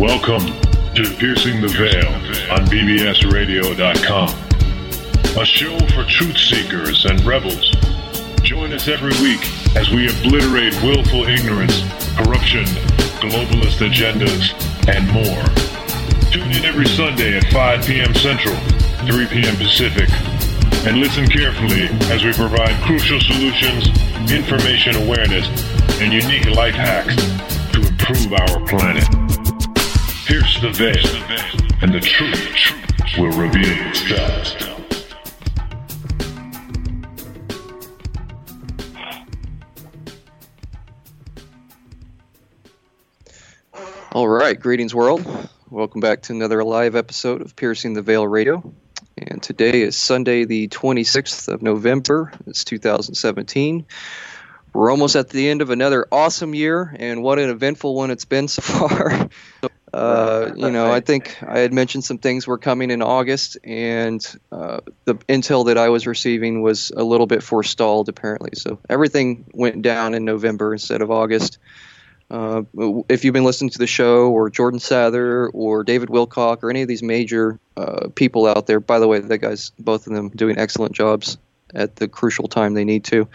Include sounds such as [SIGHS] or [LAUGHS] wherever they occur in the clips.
Welcome to Piercing the Veil on BBSRadio.com, a show for truth seekers and rebels. Join us every week as we obliterate willful ignorance, corruption, globalist agendas, and more. Tune in every Sunday at 5 p.m. Central, 3 p.m. Pacific, and listen carefully as we provide crucial solutions, information awareness, and unique life hacks to improve our planet. Pierce the veil, and the truth will reveal itself. All right, greetings, world. Welcome back to another live episode of Piercing the Veil Radio. And today is Sunday, the 26th of November. It's 2017. We're almost at the end of another awesome year, and what an eventful one it's been so far. [LAUGHS] Uh, you know, I think I had mentioned some things were coming in August, and uh, the intel that I was receiving was a little bit forestalled, apparently. So everything went down in November instead of August. Uh, if you've been listening to the show, or Jordan Sather, or David Wilcock, or any of these major uh, people out there, by the way, that guys, both of them, doing excellent jobs at the crucial time they need to.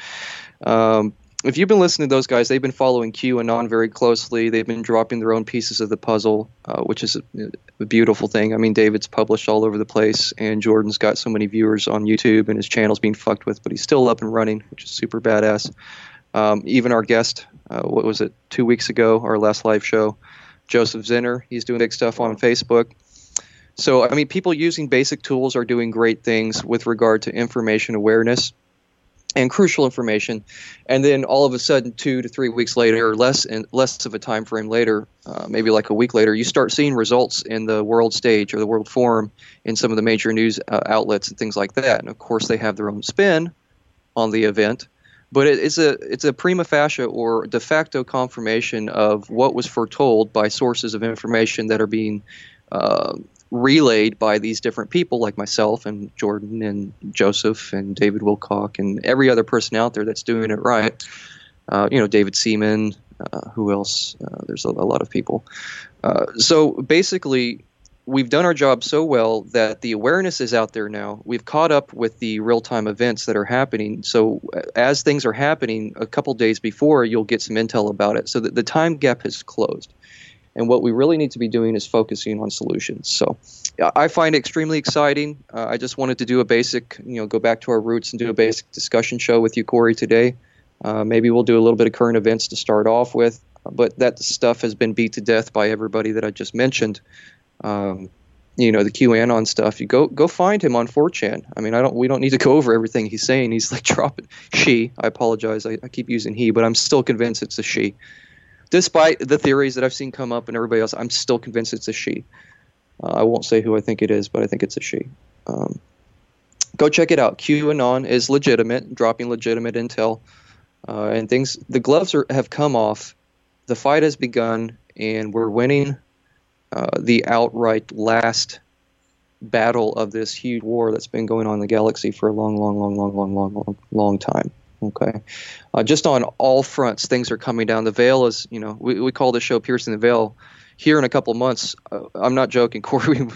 Um, if you've been listening to those guys, they've been following QAnon very closely. They've been dropping their own pieces of the puzzle, uh, which is a, a, beautiful thing. I mean, David's published all over the place, and Jordan's got so many viewers on YouTube, and his channel's being fucked with, but he's still up and running, which is super badass. Um, even our guest, uh, what was it, two weeks ago, our last live show, Joseph Zinner, he's doing big stuff on Facebook. So, I mean, people using basic tools are doing great things with regard to information awareness and crucial information. And then all of a sudden, two to three weeks later, or less and less of a time frame later, uh, maybe like a week later, you start seeing results in the world stage or the world forum in some of the major news uh, outlets and things like that. And of course, they have their own spin on the event. But it, it's a it's a prima facie or de facto confirmation of what was foretold by sources of information that are being uh, relayed by these different people like myself and Jordan and Joseph and David Wilcock and every other person out there that's doing it right. Uh, you know, David Seaman, uh, who else? Uh, there's a, a, lot of people. Uh, so basically, we've done our job so well that the awareness is out there now. We've caught up with the real time events that are happening. So uh, as things are happening, a couple days before, you'll get some intel about it. So that the time gap has closed. And what we really need to be doing is focusing on solutions. So I find it extremely exciting. Uh, I just wanted to do a basic, you know, go back to our roots and do a basic discussion show with you, Corey, today. Uh, maybe we'll do a little bit of current events to start off with, but that stuff has been beat to death by everybody that I just mentioned. Um, you know the QAnon stuff. You go go find him on 4chan. I mean, I don't. We don't need to go over everything he's saying. He's like [LAUGHS] dropping she. I apologize. I, I keep using he, but I'm still convinced it's a she despite the theories that I've seen come up and everybody else, I'm still convinced it's a she. Uh, I won't say who I think it is, but I think it's a she. Um, go check it out. QAnon is legitimate, dropping legitimate intel, uh, and things. The gloves are, have come off. The fight has begun, and we're winning uh, the outright last battle of this huge war that's been going on in the galaxy for a long, long, long, long, long, long, long, long time. Okay, uh, just on all fronts, things are coming down. The veil is, you know, we, we call the show "Piercing the Veil." Here in a couple months, uh, I'm not joking, [LAUGHS] Corey. We,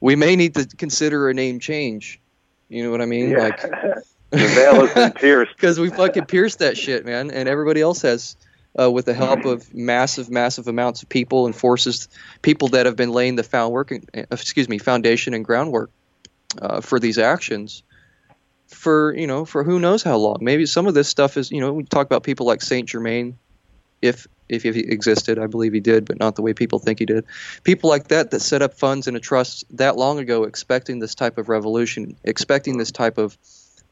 we may need to consider a name change. You know what I mean? Yeah. Like [LAUGHS] the veil has been pierced [LAUGHS] because we fucking pierced that shit, man, and everybody else has. Uh, with the help of massive, massive amounts of people and forces, people that have been laying the found work, uh, excuse me, foundation and groundwork uh, for these actions for you know for who knows how long. Maybe some of this stuff is you know we talk about people like Saint Germain, if if he existed, I believe he did, but not the way people think he did. People like that that set up funds in a trust that long ago, expecting this type of revolution, expecting this type of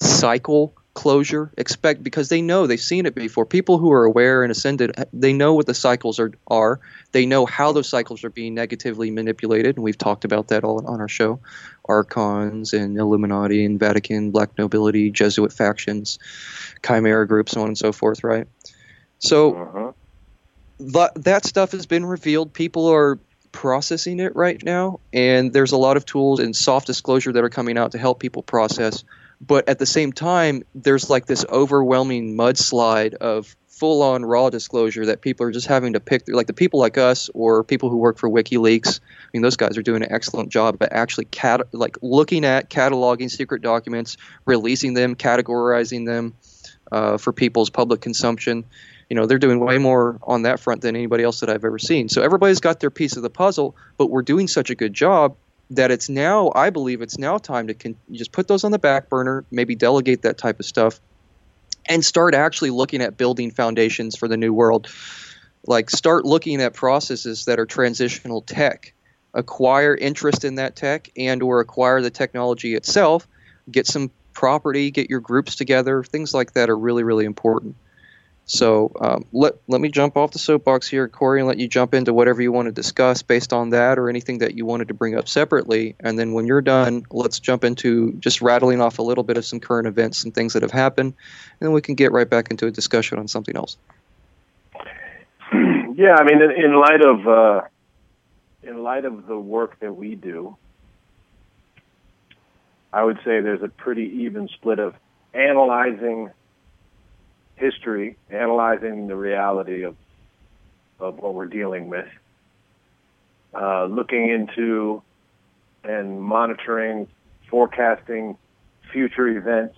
cycle closure expect because they know they've seen it before. People who are aware and ascended they know what the cycles are are. They know how those cycles are being negatively manipulated and we've talked about that all on our show. Archons and illuminati and vatican black nobility jesuit factions chimera groups so on and so forth right? So uh-huh. that, that stuff has been revealed. People are processing it right now and there's a lot of tools and soft disclosure that are coming out to help people process but at the same time, there's like this overwhelming mudslide of full on raw disclosure that people are just having to pick through, like the people like us or people who work for WikiLeaks. I mean, those guys are doing an excellent job at actually cat like looking at cataloging secret documents, releasing them, categorizing them uh, for people's public consumption. You know, they're doing way more on that front than anybody else that I've ever seen. So everybody's got their piece of the puzzle, but we're doing such a good job that it's now, I believe, it's now time to con- just put those on the back burner, maybe delegate that type of stuff and start actually looking at building foundations for the new world. Like start looking at processes that are transitional tech, acquire interest in that tech and or acquire the technology itself, get some property, get your groups together. Things like that are really really important. So um, let let me jump off the soapbox here, Corey, and let you jump into whatever you want to discuss based on that or anything that you wanted to bring up separately. And then when you're done, let's jump into just rattling off a little bit of some current events, and things that have happened, and then we can get right back into a discussion on something else. [CLEARS THROAT] Yeah, I mean, in, light of uh, in light of the work that we do, I would say there's a pretty even split of analyzing history, analyzing the reality of of what we're dealing with, uh, looking into and monitoring, forecasting future events,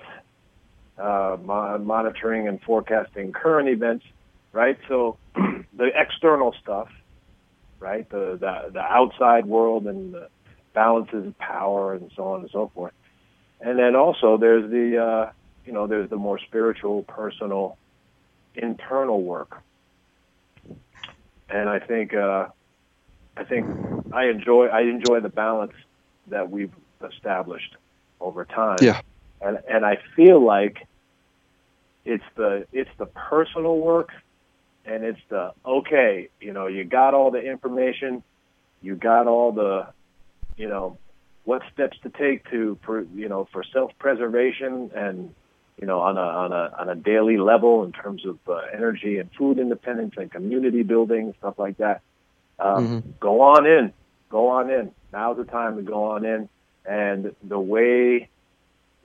uh, mo- monitoring and forecasting current events, right? So [CLEARS THROAT] the external stuff, right? The, the the outside world and the balances of power and so on and so forth. And then also there's the uh, you know, there's the more spiritual, personal, internal work. And I think, uh, I think I enjoy, I enjoy the balance that we've established over time. Yeah. And, and I feel like it's the, it's the personal work and it's the, okay, you know, you got all the information, you got all the, you know, what steps to take to, you know, for self-preservation and you know, on a on a on a daily level in terms of uh, energy and food independence and community building stuff like that. Um, mm-hmm. Go on in, go on in. Now's the time to go on in. And the way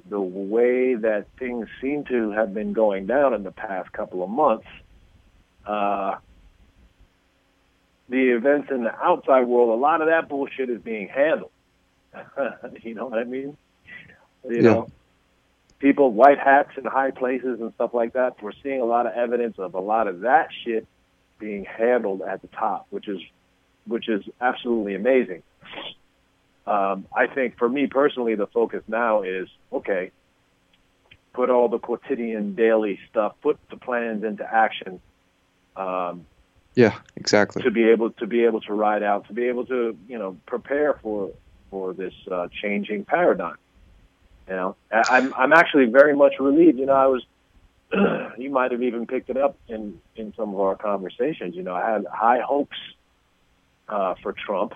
the way that things seem to have been going down in the past couple of months, uh, the events in the outside world, a lot of that bullshit is being handled. [LAUGHS] you know what I mean? You yeah. know, people, white hats in high places and stuff like that. We're seeing a lot of evidence of a lot of that shit being handled at the top, which is which is absolutely amazing. Um, I think for me personally, the focus now is okay. Put all the quotidian, daily stuff. Put the plans into action. Um, yeah, exactly. To be able to be able to ride out, to be able to you know prepare for for this uh, changing paradigm. You know, I'm I'm actually very much relieved. You know, I was [CLEARS THROAT] you might have even picked it up in in some of our conversations. You know, I had high hopes uh, for Trump.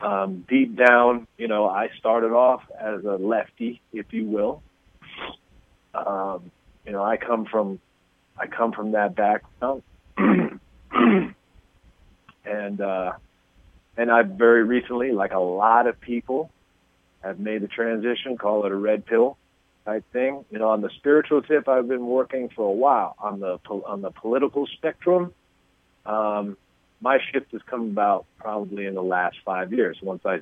Um, deep down, you know, I started off as a lefty, if you will. Um, you know, I come from I come from that background, [CLEARS THROAT] and uh, and I very recently, like a lot of people, have made the transition, call it a red pill type thing. You know, on the spiritual tip, I've been working for a while. On the on the political spectrum, um, my shift has come about probably in the last five years. Once I,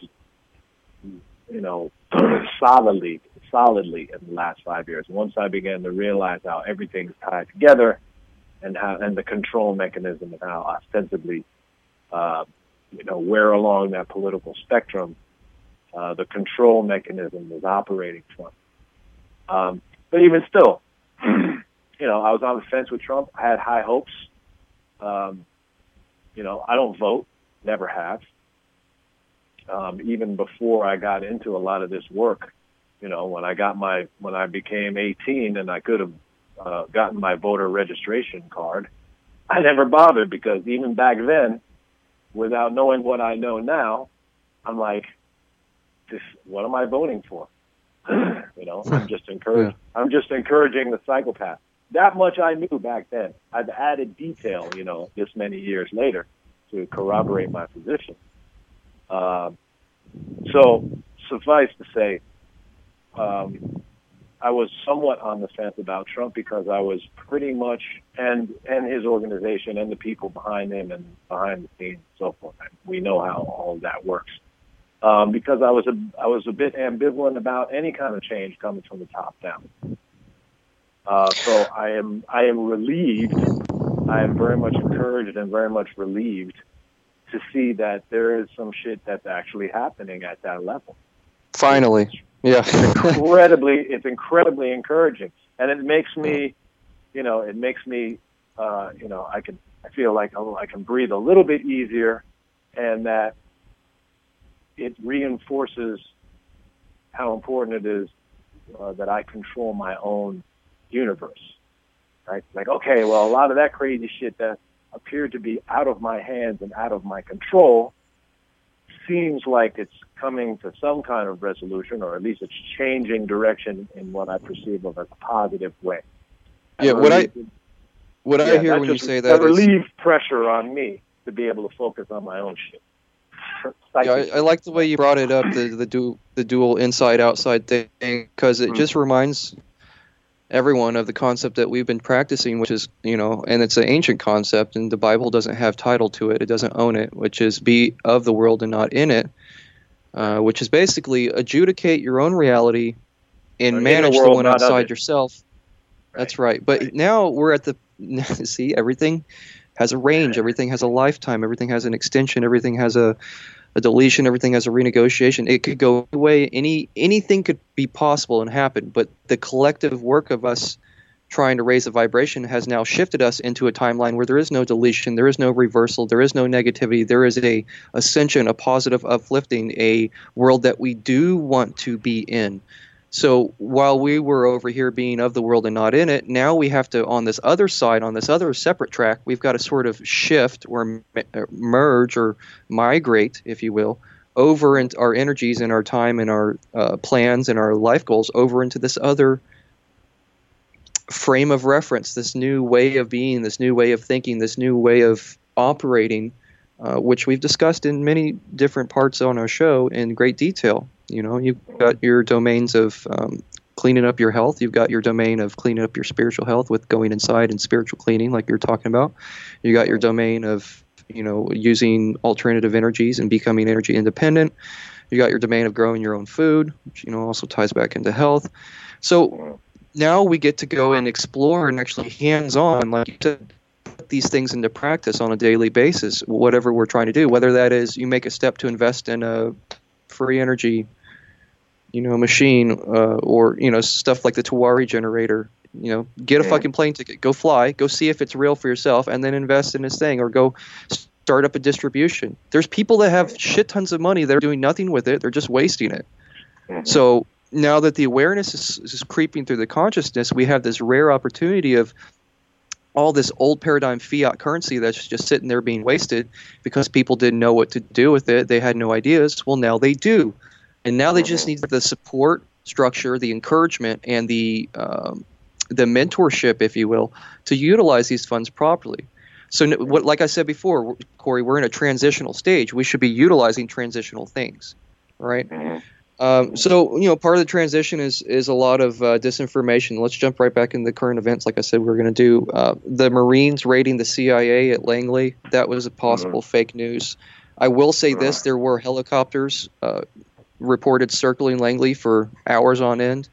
you know, [CLEARS THROAT] solidly, solidly in the last five years. Once I began to realize how everything's tied together, and how and the control mechanism and how ostensibly, uh, you know, where along that political spectrum uh, the control mechanism was operating from. Um, but even still, [CLEARS THROAT] you know, I was on the fence with Trump. I had high hopes. Um, you know, I don't vote, never have. Um, even before I got into a lot of this work, you know, when I got my when I became 18 and I could have uh, gotten my voter registration card, I never bothered because even back then, without knowing what I know now, I'm like, this, what am I voting for? [CLEARS THROAT] you know, I'm just [LAUGHS] encouraging. Yeah. I'm just encouraging the psychopath. That much I knew back then. I've added detail, you know, this many years later to corroborate my position. Uh, so suffice to say, um, I was somewhat on the fence about Trump because I was pretty much and and his organization and the people behind him and behind the scenes and so forth. We know how all of that works. Um, because I was a I was a bit ambivalent about any kind of change coming from the top down. Uh, so I am I am relieved. I am very much encouraged and very much relieved to see that there is some shit that's actually happening at that level. Finally, yeah, incredibly, it's incredibly encouraging, and it makes me, you know, it makes me, uh, you know, I can I feel like oh, I can breathe a little bit easier, and that it reinforces how important it is uh, that I control my own universe. Right? Like, okay, well, a lot of that crazy shit that appeared to be out of my hands and out of my control seems like it's coming to some kind of resolution, or at least it's changing direction in what I perceive of a positive way. Yeah, what I what yeah, I hear when you say that, that relieves pressure on me to be able to focus on my own shit. Yeah, I, I, like the way you brought it up the the dual the dual inside outside thing because it mm-hmm. just reminds everyone of the concept that we've been practicing, which is, you know, and it's an ancient concept, and the Bible doesn't have title to it, it doesn't own it, which is be of the world and not in it, uh, which is basically adjudicate your own reality and manage the, world, the, one outside yourself. Right. That's right. But right. now we're at the, [LAUGHS] see, everything has a range, everything has a lifetime, everything has an extension, everything has a, a deletion, everything has a renegotiation. It could go away. Any anything could be possible and happen, but the collective work of us trying to raise the vibration has now shifted us into a timeline where there is no deletion, there is no reversal, there is no negativity, there is a ascension, a positive uplifting, a world that we do want to be in. So while we were over here being of the world and not in it, now we have to, on this other side, on this other separate track, we've got to sort of shift or merge or migrate, if you will, over into our energies and our time and our uh, plans and our life goals over into this other frame of reference, this new way of being, this new way of thinking, this new way of operating, uh, which we've discussed in many different parts on our show in great detail. You know, you've got your domains of um, cleaning up your health. You've got your domain of cleaning up your spiritual health with going inside and spiritual cleaning, like you're talking about. You got your domain of you know using alternative energies and becoming energy independent. You got your domain of growing your own food, which you know also ties back into health. So now we get to go and explore and actually hands-on, like you said, these things into practice on a daily basis. Whatever we're trying to do, whether that is you make a step to invest in a free energy you know, machine uh, or you know stuff like the Tewari generator. You know, get a fucking plane ticket, go fly, go see if it's real for yourself, and then invest in this thing, or go start up a distribution. There's people that have shit tons of money. They're doing nothing with it. They're just wasting it. Mm-hmm. So now that the awareness is, is creeping through the consciousness, we have this rare opportunity of all this old paradigm fiat currency that's just sitting there being wasted because people didn't know what to do with it. They had no ideas. Well, now they do and now they just need the support structure, the encouragement, and the um, the mentorship, if you will, to utilize these funds properly. So, what, like I said before, Corey, we're in a transitional stage. We should be utilizing transitional things, right? Mm-hmm. Um, so, you know, part of the transition is is a lot of uh, disinformation. Let's jump right back into the current events. Like I said, we are going to do uh, the Marines raiding the CIA at Langley. That was a possible mm-hmm. fake news. I will say this: there were helicopters uh, reported circling Langley for hours on end.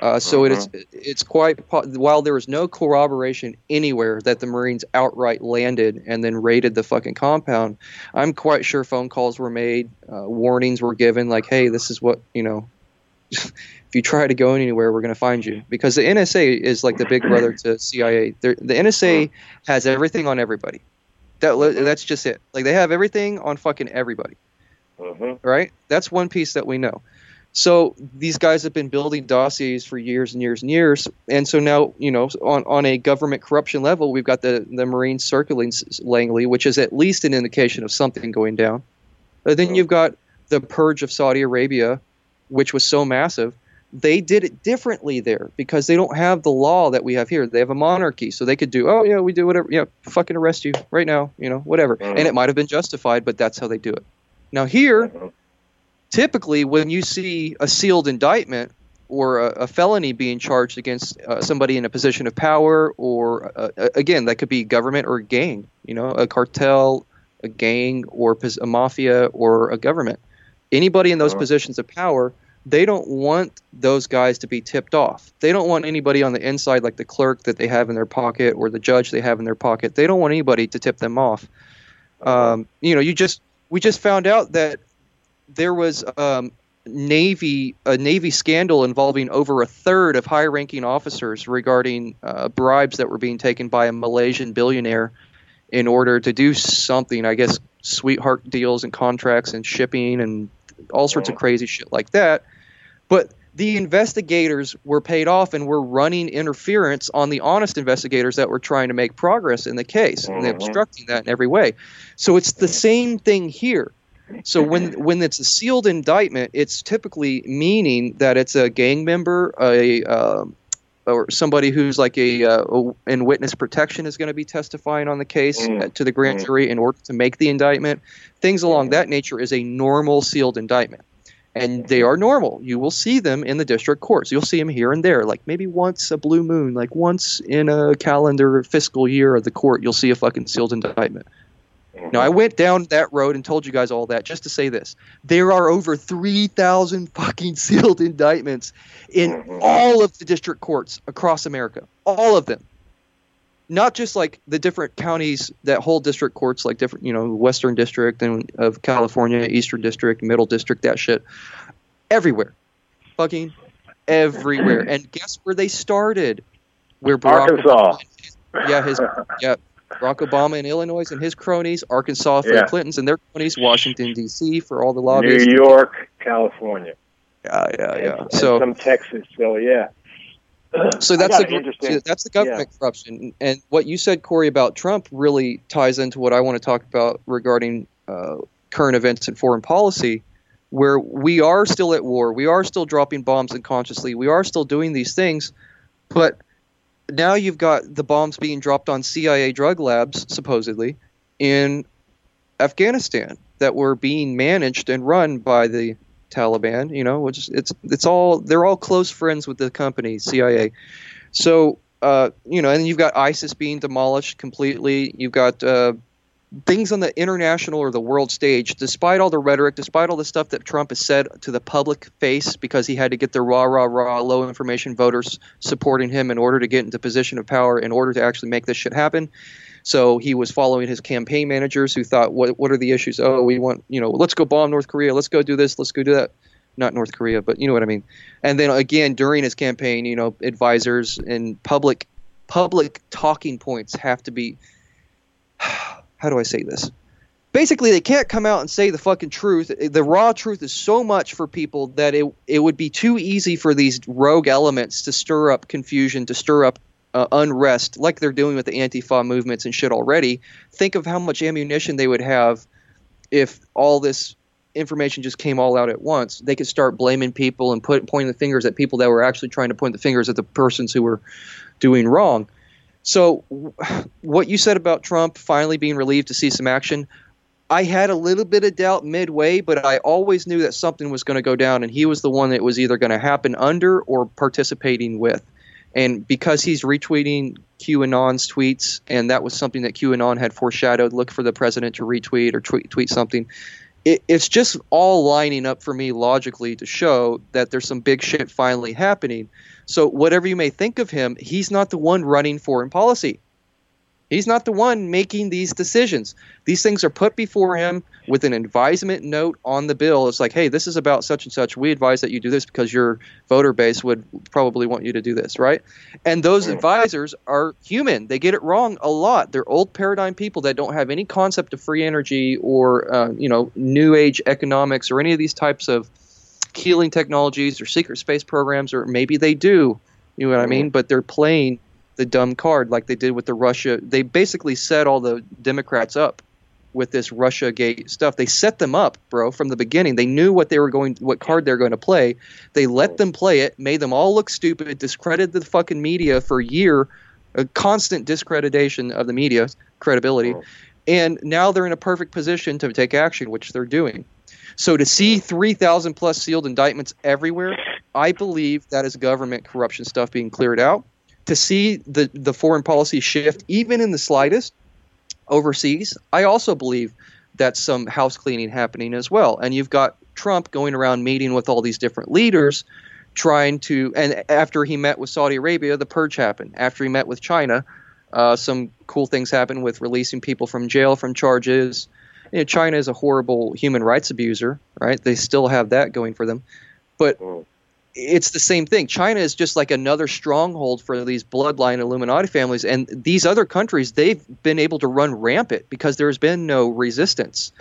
Uh, so uh-huh. it is it's quite while there was no corroboration anywhere that the Marines outright landed and then raided the fucking compound. I'm quite sure phone calls were made, uh, warnings were given, like, "Hey, this is what you know. [LAUGHS] if you try to go anywhere, we're going to find you." Because the NSA is like the big brother to CIA. They're, the NSA has everything on everybody. That that's just it. Like they have everything on fucking everybody. Mm-hmm. Right? That's one piece that we know. So these guys have been building dossiers for years and years and years, and so now you know on on a government corruption level, we've got the the Marines circling Langley, which is at least an indication of something going down. But then you've got the purge of Saudi Arabia, which was so massive. They did it differently there because they don't have the law that we have here. They have a monarchy, so they could do, oh yeah, we do whatever, yeah, fucking arrest you right now, you know, whatever, and it might have been justified, but that's how they do it. Now, here, uh-huh. Typically, when you see a sealed indictment, or a, a felony being charged against uh, somebody in a position of power, or uh, again, that could be government or gang, you know, a cartel, a gang, or a mafia, or a government. Anybody in those uh-huh. positions of power, they don't want those guys to be tipped off. They don't want anybody on the inside, like the clerk that they have in their pocket or the judge they have in their pocket. They don't want anybody to tip them off. Um, you know, you just we just found out that there was um, Navy a Navy scandal involving over a third of high-ranking officers regarding uh, bribes that were being taken by a Malaysian billionaire in order to do something. I guess sweetheart deals and contracts and shipping and all sorts of crazy shit like that. But the investigators were paid off and were running interference on the honest investigators that were trying to make progress in the case and obstructing that in every way. So it's the same thing here. So when when it's a sealed indictment, it's typically meaning that it's a gang member, a uh, or somebody who's like a, uh, in witness protection is going to be testifying on the case mm. to the grand jury in order to make the indictment. Things along that nature is a normal sealed indictment. And they are normal. You will see them in the district courts. You'll see them here and there, like maybe once a blue moon, like once in a calendar fiscal year of the court, you'll see a fucking sealed indictment. Now, I went down that road and told you guys all that just to say this. There are over 3,000 fucking [LAUGHS] sealed indictments in mm-hmm. all of the district courts across America. All of them. Not just like the different counties that hold district courts, like different, you know, Western District and of California, Eastern District, Middle District, that shit. Everywhere. Fucking everywhere. And guess where they started? Where Barack Arkansas. Obama, yeah, his [LAUGHS] yeah, Barack Obama in Illinois and his cronies, Arkansas for yeah. the Clintons and their cronies, Washington D.C. for all the lobbyists, New York, California. Yeah, yeah, yeah. And, so and some Texas. So yeah. [CLEARS THROAT] So that's the that's the government yeah. corruption, and what you said, Corey, about Trump really ties into what I want to talk about regarding uh, current events and foreign policy, where we are still at war, we are still dropping bombs unconsciously, we are still doing these things, but now you've got the bombs being dropped on CIA drug labs, supposedly, in Afghanistan that were being managed and run by the Taliban. You know, which it's it's all they're all close friends with the company CIA. So uh, you know, and you've got ISIS being demolished completely. You've got uh, things on the international or the world stage, despite all the rhetoric, despite all the stuff that Trump has said to the public face because he had to get the raw, raw, raw, low information voters supporting him in order to get into position of power, in order to actually make this shit happen. So he was following his campaign managers who thought, what, what are the issues? Oh, we want, you know, let's go bomb North Korea. Let's go do this. Let's go do that. Not North Korea, but you know what I mean. And then again, during his campaign, you know, advisors and public public talking points have to be how do I say this? Basically, they can't come out and say the fucking truth. The raw truth is so much for people that it it would be too easy for these rogue elements to stir up confusion, to stir up uh, unrest, like they're doing with the Antifa movements and shit already. Think of how much ammunition they would have if all this information just came all out at once. They could start blaming people and put pointing the fingers at people that were actually trying to point the fingers at the persons who were doing wrong. So, what you said about Trump finally being relieved to see some action, I had a little bit of doubt midway, but I always knew that something was going to go down, and he was the one that was either going to happen under or participating with. And because he's retweeting QAnon's tweets, and that was something that QAnon had foreshadowed, look for the president to retweet or tweet, tweet something. It, it's just all lining up for me logically to show that there's some big shit finally happening. So, whatever you may think of him, he's not the one running foreign policy. He's not the one making these decisions. These things are put before him with an advisement note on the bill. It's like, hey, this is about such and such. We advise that you do this because your voter base would probably want you to do this, right? And those advisors are human. They get it wrong a lot. They're old paradigm people that don't have any concept of free energy or, uh, you know, new age economics or any of these types of healing technologies or secret space programs, or maybe they do. You know what I mean? Mm-hmm. But they're playing the dumb card like they did with the Russia. They basically set all the Democrats up with this Russia gate stuff. They set them up, bro, from the beginning. They knew what they were going, what card they're going to play. They let them play it, made them all look stupid, discredited the fucking media for a year, a constant discreditation of the media credibility, and now they're in a perfect position to take action, which they're doing. So to see 3,000 plus sealed indictments everywhere, I believe that is government corruption stuff being cleared out. To see the, the foreign policy shift, even in the slightest, overseas, I also believe that's some house cleaning happening as well. And you've got Trump going around meeting with all these different leaders, trying to. And after he met with Saudi Arabia, the purge happened. After he met with China, uh, some cool things happened with releasing people from jail from charges. You know, China is a horrible human rights abuser, right? They still have that going for them, but Mm. it's the same thing. China is just like another stronghold for these bloodline Illuminati families, and these other countries they've been able to run rampant because there's been no resistance.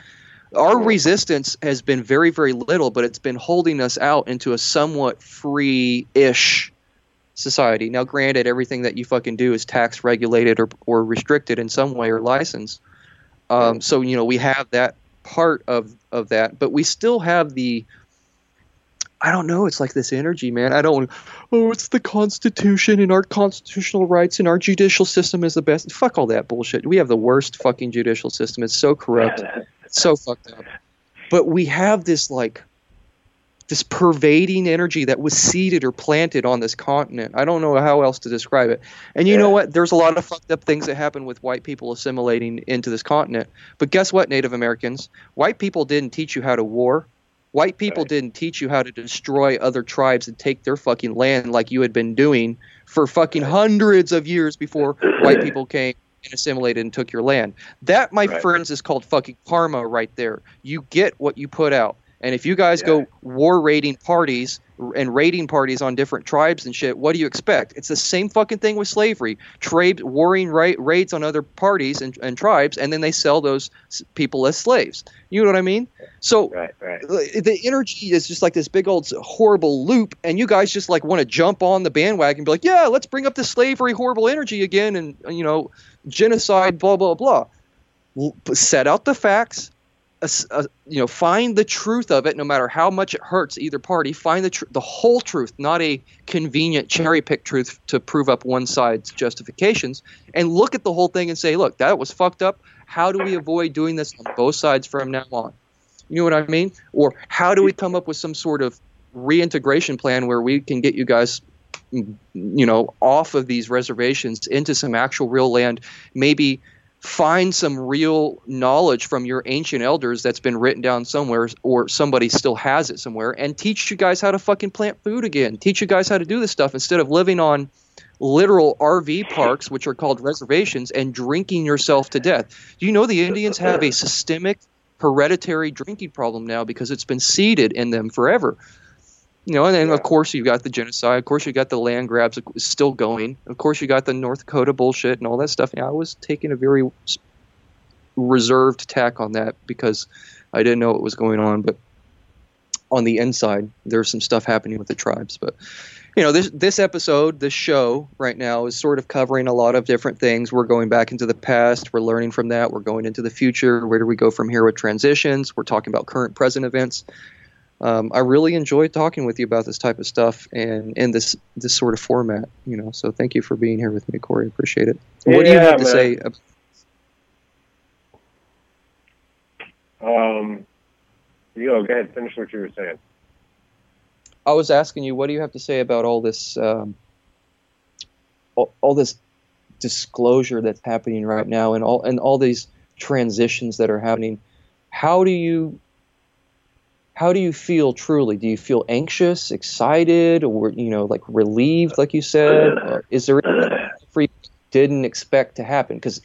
Our resistance has been very, very little, but it's been holding us out into a somewhat free-ish society. Now, granted, everything that you fucking do is tax regulated or, or restricted in some way or licensed. Um, so you know we have that part of of that, but we still have the. I don't know. It's like this energy, man. I don't. Oh, it's the Constitution and our constitutional rights and our judicial system is the best. Fuck all that bullshit. We have the worst fucking judicial system. It's so corrupt. It's so fucked up. But we have this like this pervading energy that was seeded or planted on this continent. I don't know how else to describe it. And you know what? There's a lot of fucked up things that happen with white people assimilating into this continent. But guess what, Native Americans? White people didn't teach you how to war. White people Right. didn't teach you how to destroy other tribes and take their fucking land like you had been doing for fucking hundreds of years before [CLEARS THROAT] white people came and assimilated and took your land. That, my Right. friends, is called fucking karma right there. You get what you put out. And if you guys Yeah. go war raiding parties and raiding parties on different tribes and shit, what do you expect? It's the same fucking thing with slavery. Trade warring ra- raids on other parties and, and tribes, and then they sell those people as slaves. You know what I mean? So right, right. the energy is just like this big old horrible loop, and you guys just like want to jump on the bandwagon and be like, yeah, let's bring up the slavery horrible energy again, and you know, genocide, blah blah blah. Set out the facts, you know, find the truth of it, no matter how much it hurts either party. Find the tr- the whole truth, not a convenient cherry pick truth to prove up one side's justifications, and look at the whole thing and say, look, that was fucked up. How do we avoid doing this on both sides from now on? You know what I mean? Or how do we come up with some sort of reintegration plan where we can get you guys, you know, off of these reservations into some actual real land? Maybe find some real knowledge from your ancient elders that's been written down somewhere or somebody still has it somewhere and teach you guys how to fucking plant food again. Teach you guys how to do this stuff instead of living on literal RV parks, which are called reservations, and drinking yourself to death. Do you know the Indians have a systemic hereditary drinking problem now because it's been seeded in them forever? You know, and then of course you've got the genocide. Of course you've got the land grabs still going. Of course you got the North Dakota bullshit and all that stuff. Yeah, I was taking a very reserved tack on that because I didn't know what was going on. But on the inside, there's some stuff happening with the tribes. But you know, this this episode, this show right now is sort of covering a lot of different things. We're going back into the past. We're learning from that. We're going into the future. Where do we go from here with transitions? We're talking about current present events. Um, I really enjoy talking with you about this type of stuff and in this this sort of format. You know, so thank you for being here with me, Corey. Appreciate it. what do you Yeah, have to man. say? ab- Um, you go, go ahead, finish what you were saying. I was asking you, what do you have to say about all this, um, all, all this disclosure that's happening right now, and all and all these transitions that are happening? How do you, how do you feel truly? Do you feel anxious, excited, or you know, like relieved, like you said? Or is there anything didn't expect to happen? Because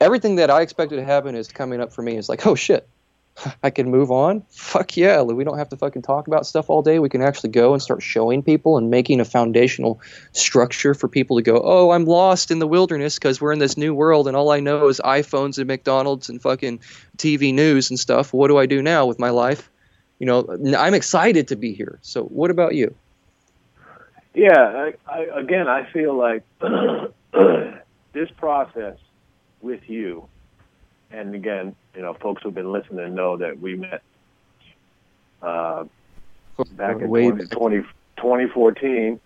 everything that I expected to happen is coming up for me. It's like, oh shit, [LAUGHS] I can move on. Fuck yeah, we don't have to fucking talk about stuff all day. We can actually go and start showing people and making a foundational structure for people to go, oh, I'm lost in the wilderness because we're in this new world and all I know is iPhones and McDonald's and fucking TV news and stuff. What do I do now with my life? You know, I'm excited to be here. So, what about you? Yeah, I, I, again, I feel like [CLEARS THROAT] this process with you, and again, you know, folks who've been listening know that we met uh, back in Way 20, 20 2014.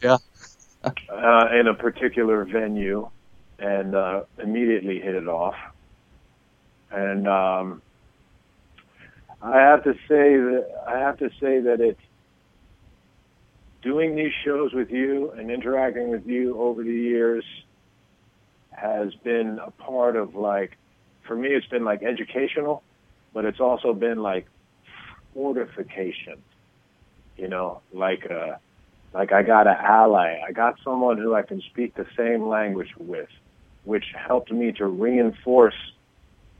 Yeah. [LAUGHS] uh, in a particular venue, and uh, immediately hit it off. And um, I have to say that I have to say that it's doing these shows with you and interacting with you over the years has been a part of like for me it's been like educational but it's also been like fortification you know like uh like I got an ally. I got someone who I can speak the same language with which helped me to reinforce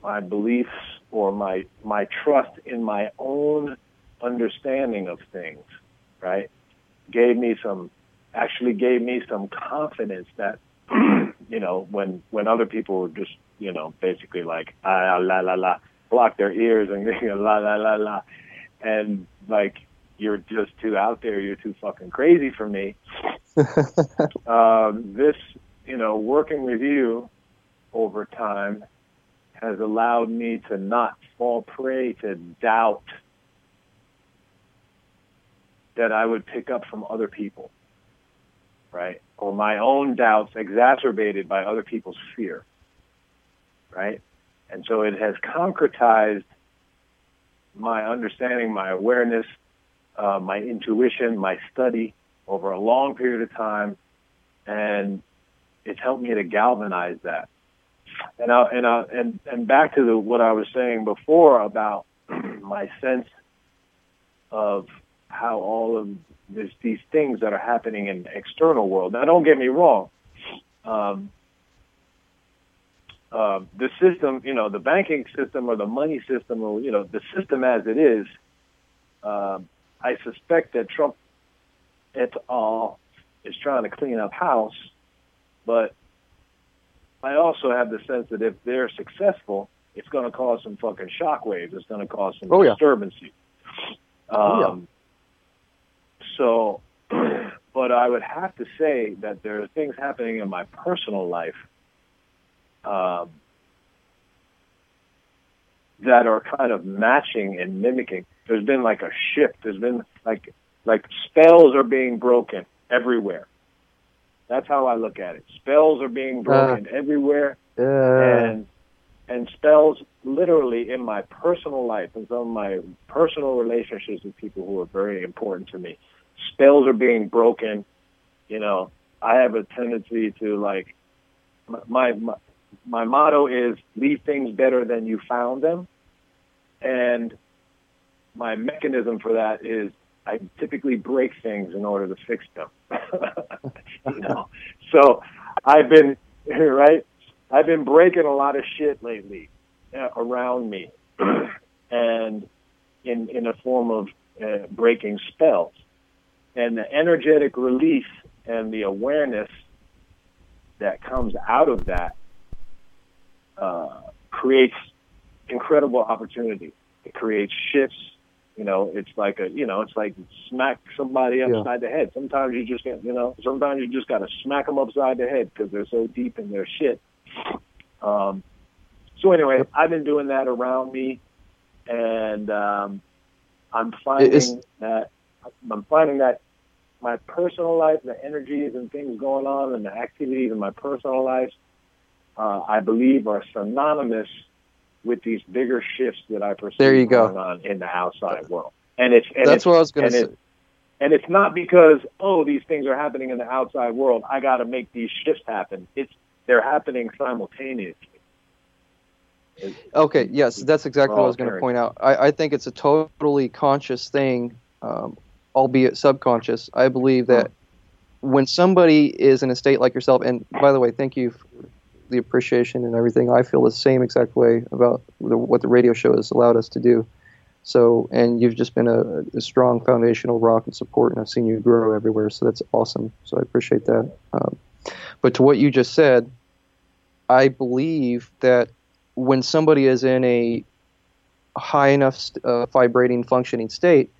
my beliefs or my my trust in my own understanding of things right gave me some actually gave me some confidence that [CLEARS THROAT] you know when when other people were just you know basically like ah, la la la block their ears and [LAUGHS] la la la la. And like you're just too out there you're too fucking crazy for me. [LAUGHS] Um, this you know working with you over time has allowed me to not fall prey to doubt that I would pick up from other people, right? Or my own doubts exacerbated by other people's fear, right? And so it has concretized my understanding, my awareness, uh, my intuition, my study over a long period of time, and it's helped me to galvanize that. And I, and I, and and back to the, what I was saying before about [CLEARS THROAT] my sense of how all of this, these things that are happening in the external world. Now, don't get me wrong. Um, uh, the system, you know, the banking system or the money system, or you know, the system as it is, uh, I suspect that Trump et al. is trying to clean up house, but I also have the sense that if they're successful, it's going to cause some fucking shockwaves. It's going to cause some oh, yeah. disturbances. Um, oh, yeah. So, [CLEARS THROAT] but I would have to say that there are things happening in my personal life um, that are kind of matching and mimicking. There's been like a shift. There's been like like spells are being broken everywhere. That's how I look at it. Spells are being broken uh, everywhere, uh, and and spells literally in my personal life and some of my personal relationships with people who are very important to me spells are being broken. You know, I have a tendency to like my my, my motto is leave things better than you found them, and my mechanism for that is I typically break things in order to fix them. [LAUGHS] [LAUGHS] you know, so I've been [LAUGHS] right. I've been breaking a lot of shit lately uh, around me, [CLEARS THROAT] and in in a form of uh, breaking spells and the energetic release and the awareness that comes out of that uh, creates incredible opportunity. It creates shifts. You know, it's like a, you know, it's like smack somebody upside yeah. the head. Sometimes you just can't, you know, sometimes you just got to smack them upside the head because they're so deep in their shit. Um, so anyway, I've been doing that around me, and um, I'm finding it's, that I'm finding that my personal life, the energies and things going on, and the activities in my personal life, uh, I believe are synonymous with these bigger shifts that I perceive there you going go. on in the outside world. And it's and that's it's, what I was going to say. And it's not because oh these things are happening in the outside world. I got to make these shifts happen. It's they're happening simultaneously. Okay. Yes, that's exactly what I was going to point out. I, I think it's a totally conscious thing. Um, albeit subconscious. I believe that when somebody is in a state like yourself, and by the way, thank you the appreciation and everything. I feel the same exact way about the, what the radio show has allowed us to do. So, and you've just been a, a, strong foundational rock and support, and I've seen you grow everywhere. So that's awesome. So I appreciate that. Um, but to what you just said, I believe that when somebody is in a high enough uh, vibrating, functioning state,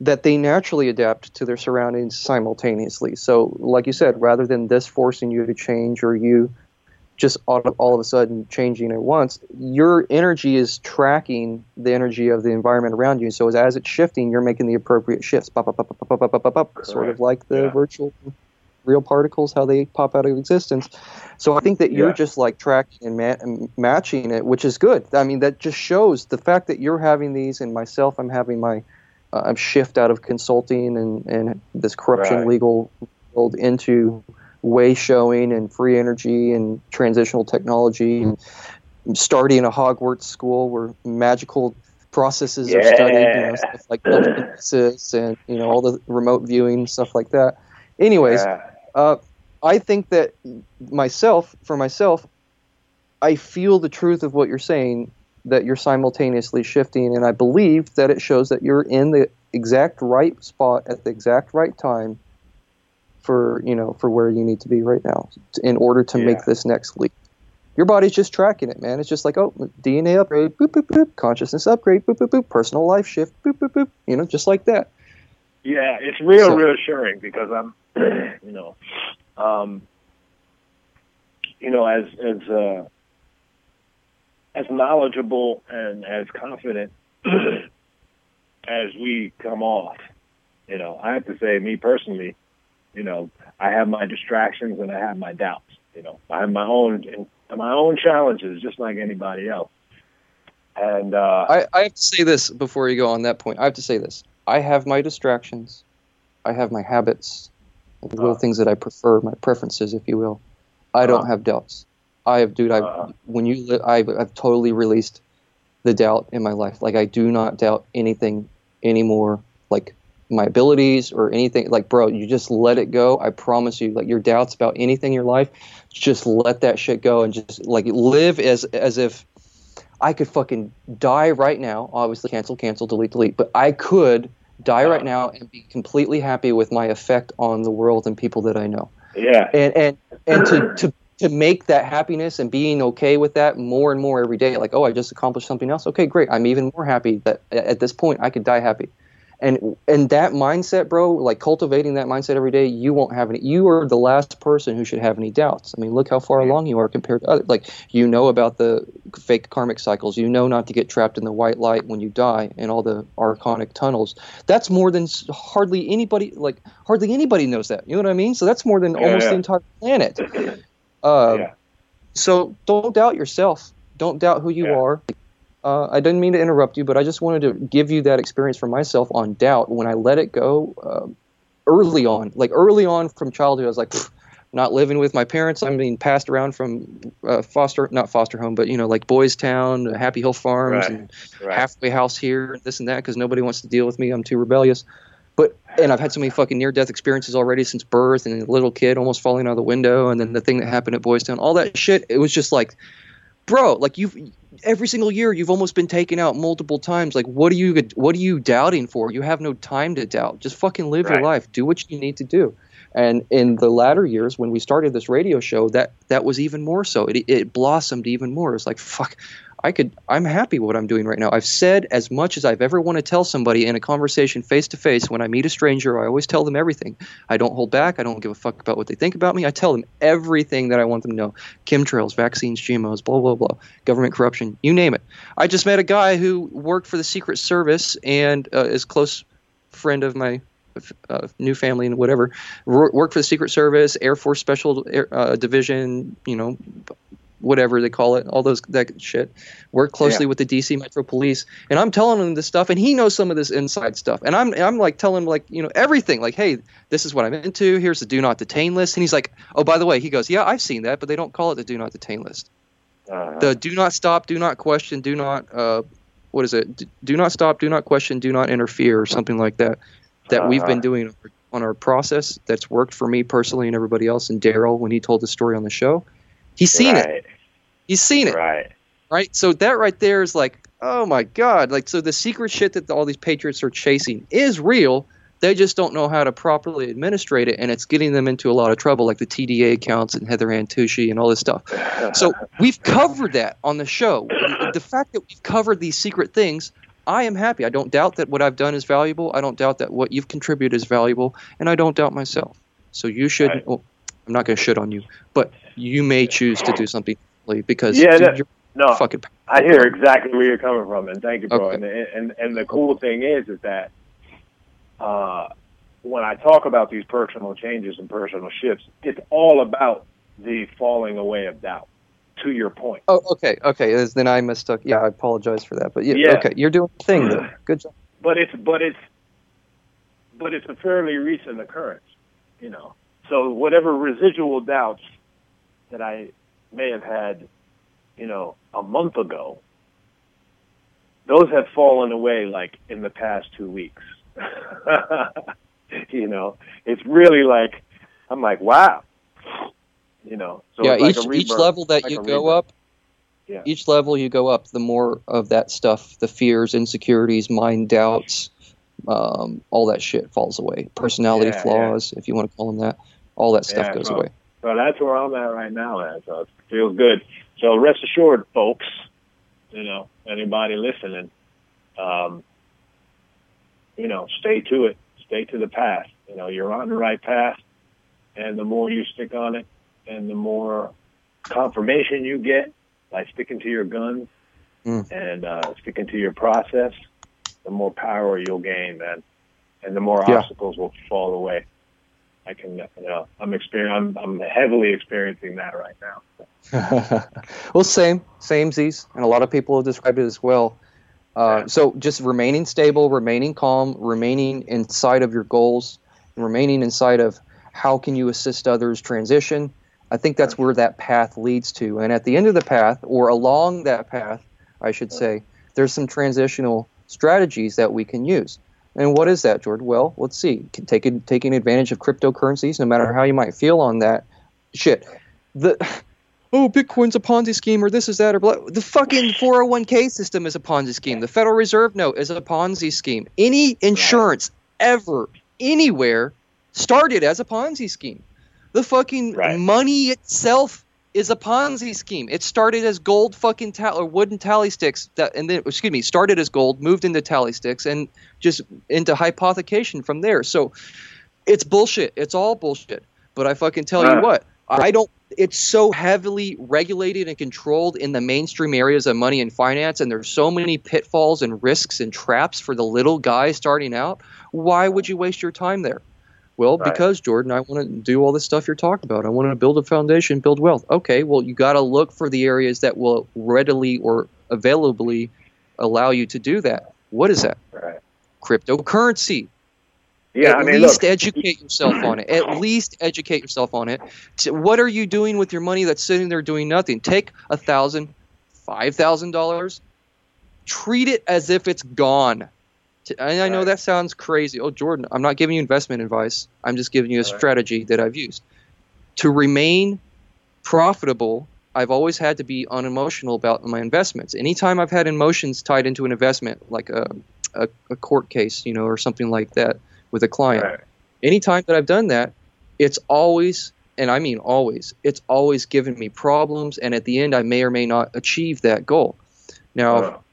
that they naturally adapt to their surroundings simultaneously. So, like you said, rather than this forcing you to change or you just all, all of a sudden changing at once, your energy is tracking the energy of the environment around you. So, as, as it's shifting, you're making the appropriate shifts, sort of like the yeah. virtual real particles, how they pop out of existence. So I think that you're Yeah. just like tracking and, ma- and matching it, which is good. I mean, that just shows the fact that you're having these, and myself, I'm having my uh, I'm shift out of consulting and and this corruption Right. legal world into way showing and free energy and transitional technology and starting a Hogwarts school where magical processes are studied, you know, stuff like telekinesis and you know all the remote viewing stuff like that. Anyways, Yeah. uh, I think that myself, for myself, I feel the truth of what you're saying. That you're simultaneously shifting, and I believe that it shows that you're in the exact right spot at the exact right time for you know for where you need to be right now in order to Yeah. make this next leap. Your body's just tracking it, man. It's just like, oh, DNA upgrade, boop, boop, boop, consciousness upgrade, boop, boop, boop, personal life shift, boop, boop, boop, you know, just like that. Yeah, it's real So- reassuring because I'm, [CLEARS THROAT] you know, um, you know, as as uh, as knowledgeable and as confident [CLEARS THROAT] as we come off. You know, I have to say, me personally, you know, I have my distractions and I have my doubts. You know, I have my own my own challenges, just like anybody else. And uh, I, I have to say this before you go on that point. I have to say this. I have my distractions. I have my habits, the little Uh. things that I prefer, my preferences, if you will. I don't Uh. have doubts. I have, dude. I Uh. when you, li- I've, I've totally released the doubt in my life. Like I do not doubt anything anymore. Like my abilities or anything. Like, bro, you just let it go. I promise you. Like your doubts about anything in your life, just let that shit go and just like live as as if I could fucking die right now. Obviously, cancel, cancel, delete, delete. But I could die right now and be completely happy with my effect on the world and people that I know. yeah, And and and to to to make that happiness and being okay with that more and more every day. Like, oh, I just accomplished something else. Okay, great. I'm even more happy that at this point I could die happy. And and that mindset, bro, like cultivating that mindset every day, you won't have any. You are the last person who should have any doubts. I mean, look how far along you are compared to others. Like you know about the fake karmic cycles. You know not to get trapped in the white light when you die and all the archonic tunnels. That's more than hardly anybody. Like hardly anybody knows that. You know what I mean? So that's more than Yeah, almost yeah. the entire planet. [CLEARS THROAT] Uh, yeah. so don't doubt yourself. Don't doubt who you are. Uh, I didn't mean to interrupt you, but I just wanted to give you that experience for myself on doubt. When I let it go uh, early on, like early on from childhood, I was like, not living with my parents. I'm being passed around from uh, foster, not foster home, but you know, like Boys Town, Happy Hill Farms, Right. and Right. halfway house here, this and that, because nobody wants to deal with me. I'm too rebellious. But and I've had so many fucking near death experiences already since birth, and a little kid almost falling out of the window, and then the thing that happened at Boys Town, all that shit. It was just like, bro, like you've every single year you've almost been taken out multiple times. Like, what are you what are you doubting for? You have no time to doubt. Just fucking live your life. Do what you need to do. And in the latter years, when we started this radio show, that that was even more so. It it blossomed even more. It's like fuck. I could. I'm happy with what I'm doing right now. I've said as much as I've ever want to tell somebody in a conversation face to face. When I meet a stranger, I always tell them everything. I don't hold back. I don't give a fuck about what they think about me. I tell them everything that I want them to know. Chemtrails, vaccines, GMOs, blah blah blah, government corruption, you name it. I just met a guy who worked for the Secret Service and uh, is close friend of my uh, new family and whatever. Wor- Worked for the Secret Service, Air Force Special uh, Division, you know, whatever they call it, all those that shit. Work closely Yeah. with the DC Metro Police, and I'm telling him this stuff, and he knows some of this inside stuff, and I'm I'm like telling him like you know everything, like hey, this is what I'm into. Here's the do not detain list, and he's like, oh by the way, he goes, yeah, I've seen that, but they don't call it the do not detain list. Uh-huh. The do not stop, do not question, do not uh, what is it? Do not stop, do not question, do not interfere, or something like that. That we've been Uh-huh. doing on our process. That's worked for me personally and everybody else. And Daryl, when he told the story on the show, he's seen it. He's seen it Right. right? So that right there is like, oh my god, like so the secret shit that all these patriots are chasing is real. They just don't know how to properly administrate it, and it's getting them into a lot of trouble, like the TDA accounts and Heather Ann and all this stuff. So we've covered that on the show. The fact that we've covered these secret things, I am happy. I don't doubt that what I've done is valuable. I don't doubt that what you've contributed is valuable, and I don't doubt myself. So you should. Right. Well, I'm not going to shit on you, but you may choose to do something because Yeah, dude, that- you're no, fucking. I hear exactly where you're coming from, and thank you, bro. Okay. And, and and the cool thing is, is that uh, when I talk about these personal changes and personal shifts, it's all about the falling away of doubt. To your point. Oh, okay, okay. Then I mistook. Yeah, I apologize for that. But yeah, Yeah. okay, you're doing the thing. Though. [CLEARS THROAT] Good job. but it's but it's but it's a fairly recent occurrence, you know. So whatever residual doubts that I may have had, you know, a month ago, those have fallen away like in the past two weeks. [LAUGHS] you know, it's really like I'm like, wow. You know, so yeah, it's like each each level that like you go rebirth. up, Yeah. each level you go up, the more of that stuff, the fears, insecurities, mind doubts, um, all that shit falls away. Personality Yeah, flaws, if you want to call them that, all that stuff Yeah, goes bro. away. So that's where I'm at right now, man. So it feels good. So rest assured, folks, you know, anybody listening, um, you know, stay to it. Stay to the path. You know, you're on the right path. And the more you stick on it and the more confirmation you get by sticking to your guns Mm. and uh, sticking to your process, the more power you'll gain, man. And the more Yeah. obstacles will fall away. I can, you know, I'm experiencing, I'm, I'm heavily experiencing that right now. [LAUGHS] well, same, same Z's, and a lot of people have described it as well. Uh, Yeah. So just remaining stable, remaining calm, remaining inside of your goals, and remaining inside of how can you assist others transition. I think that's where that path leads to. And at the end of the path, or along that path, I should say, there's some transitional strategies that we can use. And what is that, Jordan? Well, let's see. Taking taking advantage of cryptocurrencies, no matter how you might feel on that, shit. The [LAUGHS] oh, Bitcoin's a Ponzi scheme, or this is that, or blah. The fucking 401k system is a Ponzi scheme. The Federal Reserve note is a Ponzi scheme. Any insurance ever, anywhere, started as a Ponzi scheme. The fucking Right. money itself is a Ponzi scheme. It started as gold fucking or wooden tally sticks, that, and then excuse me, started as gold, moved into tally sticks, and just into hypothecation from there. So it's bullshit. It's all bullshit. But I fucking tell you what, I don't. It's so heavily regulated and controlled in the mainstream areas of money and finance, and there's so many pitfalls and risks and traps for the little guy starting out. Why would you waste your time there? Well, Right. because Jordan, I want to do all this stuff you're talking about. I want to build a foundation, build wealth. Okay, well, you got to look for the areas that will readily or availably allow you to do that. What is that? Right. Cryptocurrency. Yeah, At I mean, least look, educate yourself on it. At least educate yourself on it. What are you doing with your money that's sitting there doing nothing? Take a thousand, five thousand dollars, treat it as if it's gone. And I know Right. that sounds crazy. Oh, Jordan, I'm not giving you investment advice. I'm just giving you a Right. strategy that I've used to remain profitable. I've always had to be unemotional about my investments. Anytime I've had emotions tied into an investment, like a, a, a court case, you know, or something like that with a client, right. anytime that I've done that, it's always, and I mean always, it's always given me problems, and at the end, I may or may not achieve that goal. Now,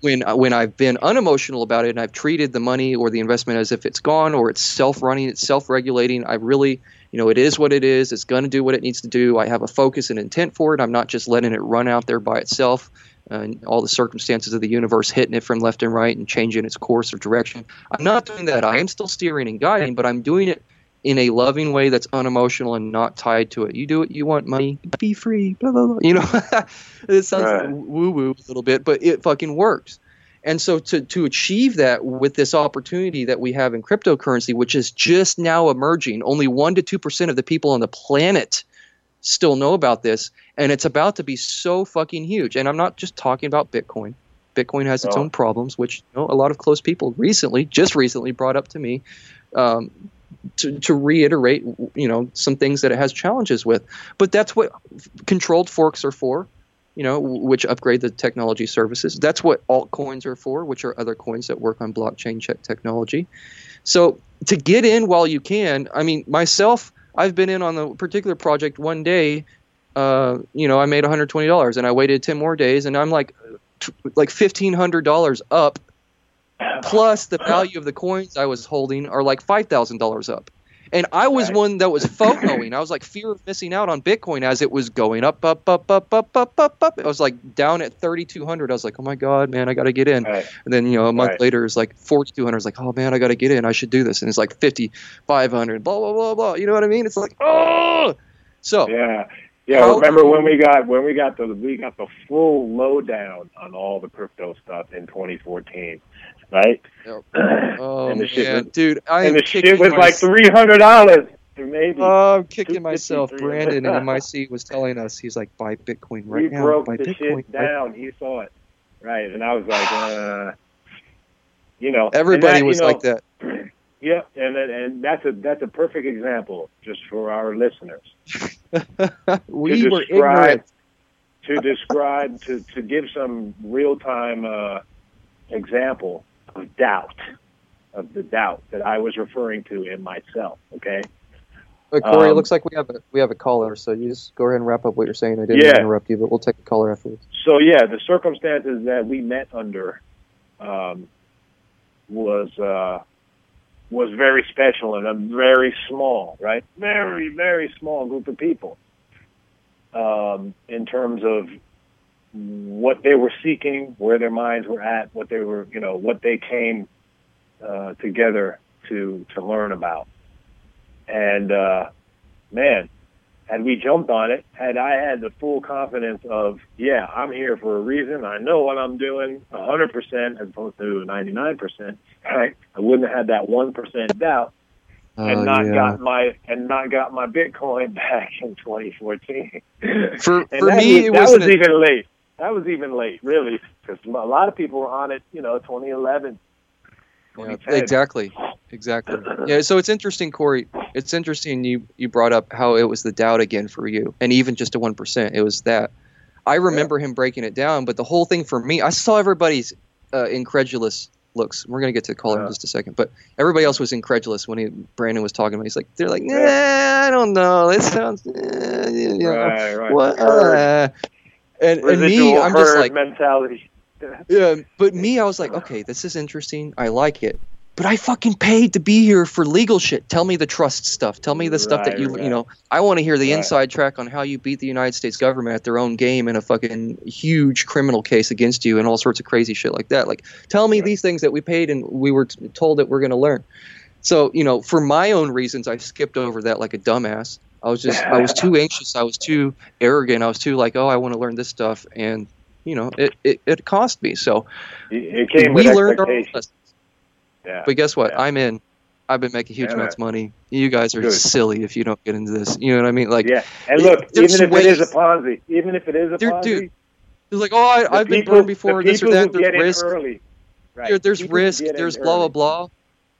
when when I've been unemotional about it and I've treated the money or the investment as if it's gone or it's self-running, it's self-regulating, I really, you know, it is what it is. It's going to do what it needs to do. I have a focus and intent for it. I'm not just letting it run out there by itself uh, and all the circumstances of the universe hitting it from left and right and changing its course or direction. I'm not doing that. I am still steering and guiding, but I'm doing it in a loving way that's unemotional and not tied to it. You do what you want, money, be free, blah blah blah. You know, [LAUGHS] it sounds Right. woo woo a little bit, but it fucking works. And so to to achieve that with this opportunity that we have in cryptocurrency, which is just now emerging, only one to two percent of the people on the planet still know about this, and it's about to be so fucking huge. And I'm not just talking about Bitcoin. Bitcoin has its Oh. own problems, which you know, a lot of close people recently, just recently, brought up to me um, to, to reiterate, you know, some things that it has challenges with. But that's what controlled forks are for, you know, which upgrade the technology services. That's what altcoins are for, which are other coins that work on blockchain technology. So to get in while you can, I mean, myself, I've been in on the particular project one day. Uh, you know, I made $120 and I waited 10 more days and I'm like, t- like $1,500 up plus the value of the coins I was holding are like five thousand dollars up. And I was Right. one that was FOMOing. I was like fear of missing out on Bitcoin as it was going up, up, up, up, up, up, up, up. I was like down at 3,200. I was like, oh my god, man, I got to get in. Right. And then you know a month Right. later, it's like 4,200. It's like, oh man, I got to get in. I should do this. And it's like 5,500. Blah blah blah blah. You know what I mean? It's like, oh. So Yeah. Yeah, How- remember when we got when we got the we got the full lowdown on all the crypto stuff in 2014, right? Yep. [CLEARS THROAT] Oh And the shit man, was- dude, I and am the shit was my- like three hundred dollars, maybe. Oh, I'm kicking 250, myself. 300. Brandon in MIC [LAUGHS] was telling us he's like buy Bitcoin right we now. broke buy the Bitcoin. shit right down. He saw it, right? And I was like, [SIGHS] uh, you know, Everybody that, was you know, like that. [CLEARS THROAT] Yeah, and and- that's a that's a perfect example just for our listeners. [LAUGHS] we were ignorant. to describe to to give some real time uh, example of doubt of the doubt that I was referring to in myself. Okay. But Corey, it um, looks like we have a we have a caller, so you just go ahead and wrap up what you're saying. I didn't Yeah. interrupt you, but we'll take a caller afterwards. So yeah, the circumstances that we met under um, was uh, was very special and a very small, right? Very very small group of people um, in terms of what they were seeking, where their minds were at, what they were, you know, what they came uh, together to to learn about. And uh, man, had we jumped on it, had I had the full confidence of, yeah, I'm here for a reason, I know what I'm doing, 100% as opposed to 99%, right? I wouldn't have had that 1% doubt and Oh, not yeah. got my and not got my Bitcoin [LAUGHS] back in 2014. For for that me, was, it that was was even late. That was even late, really, because a lot of people were on it. You know, 2011. Yeah, exactly, exactly. Yeah, so it's interesting, Corey. It's interesting you you brought up how it was the doubt again for you, and even just a one percent, it was that. I remember him breaking it down, but the whole thing for me, I saw everybody's uh, incredulous looks. We're gonna get to the caller in just a second, but everybody else was incredulous when he, Brandon was talking about. it. He's like, they're like, nah, I don't know. This sounds, eh, you know, Right, right. what? Uh." And, and me, I'm just like, mentality. [LAUGHS] yeah, but me, I was like, okay, this is interesting. I like it. But I fucking paid to be here for legal shit. Tell me the trust stuff. Tell me the stuff that you, right. you know, I want to hear the Right. inside track on how you beat the United States government at their own game in a fucking huge criminal case against you and all sorts of crazy shit like that. Like, tell me these things that we paid and we were told that we're going to learn. So, you know, for my own reasons, I skipped over that like a dumbass. I was just, I was [LAUGHS] too anxious. I was too arrogant. I was too like, oh, I want to learn this stuff. And, you know, it, it, it cost me. So, It came we learned our lessons. Yeah. But guess what? Yeah. I'm in. I've been making huge Yeah, amounts of money. You guys are Good. silly if you don't get into this. You know what I mean? Like, yeah, and look, even if it is a ways- Ponzi, even if it is a Ponzi, dude, it's like, oh, I, I've been burned before. This or that. There's risk. early. Right. There- There's People risk. There's blah blah blah.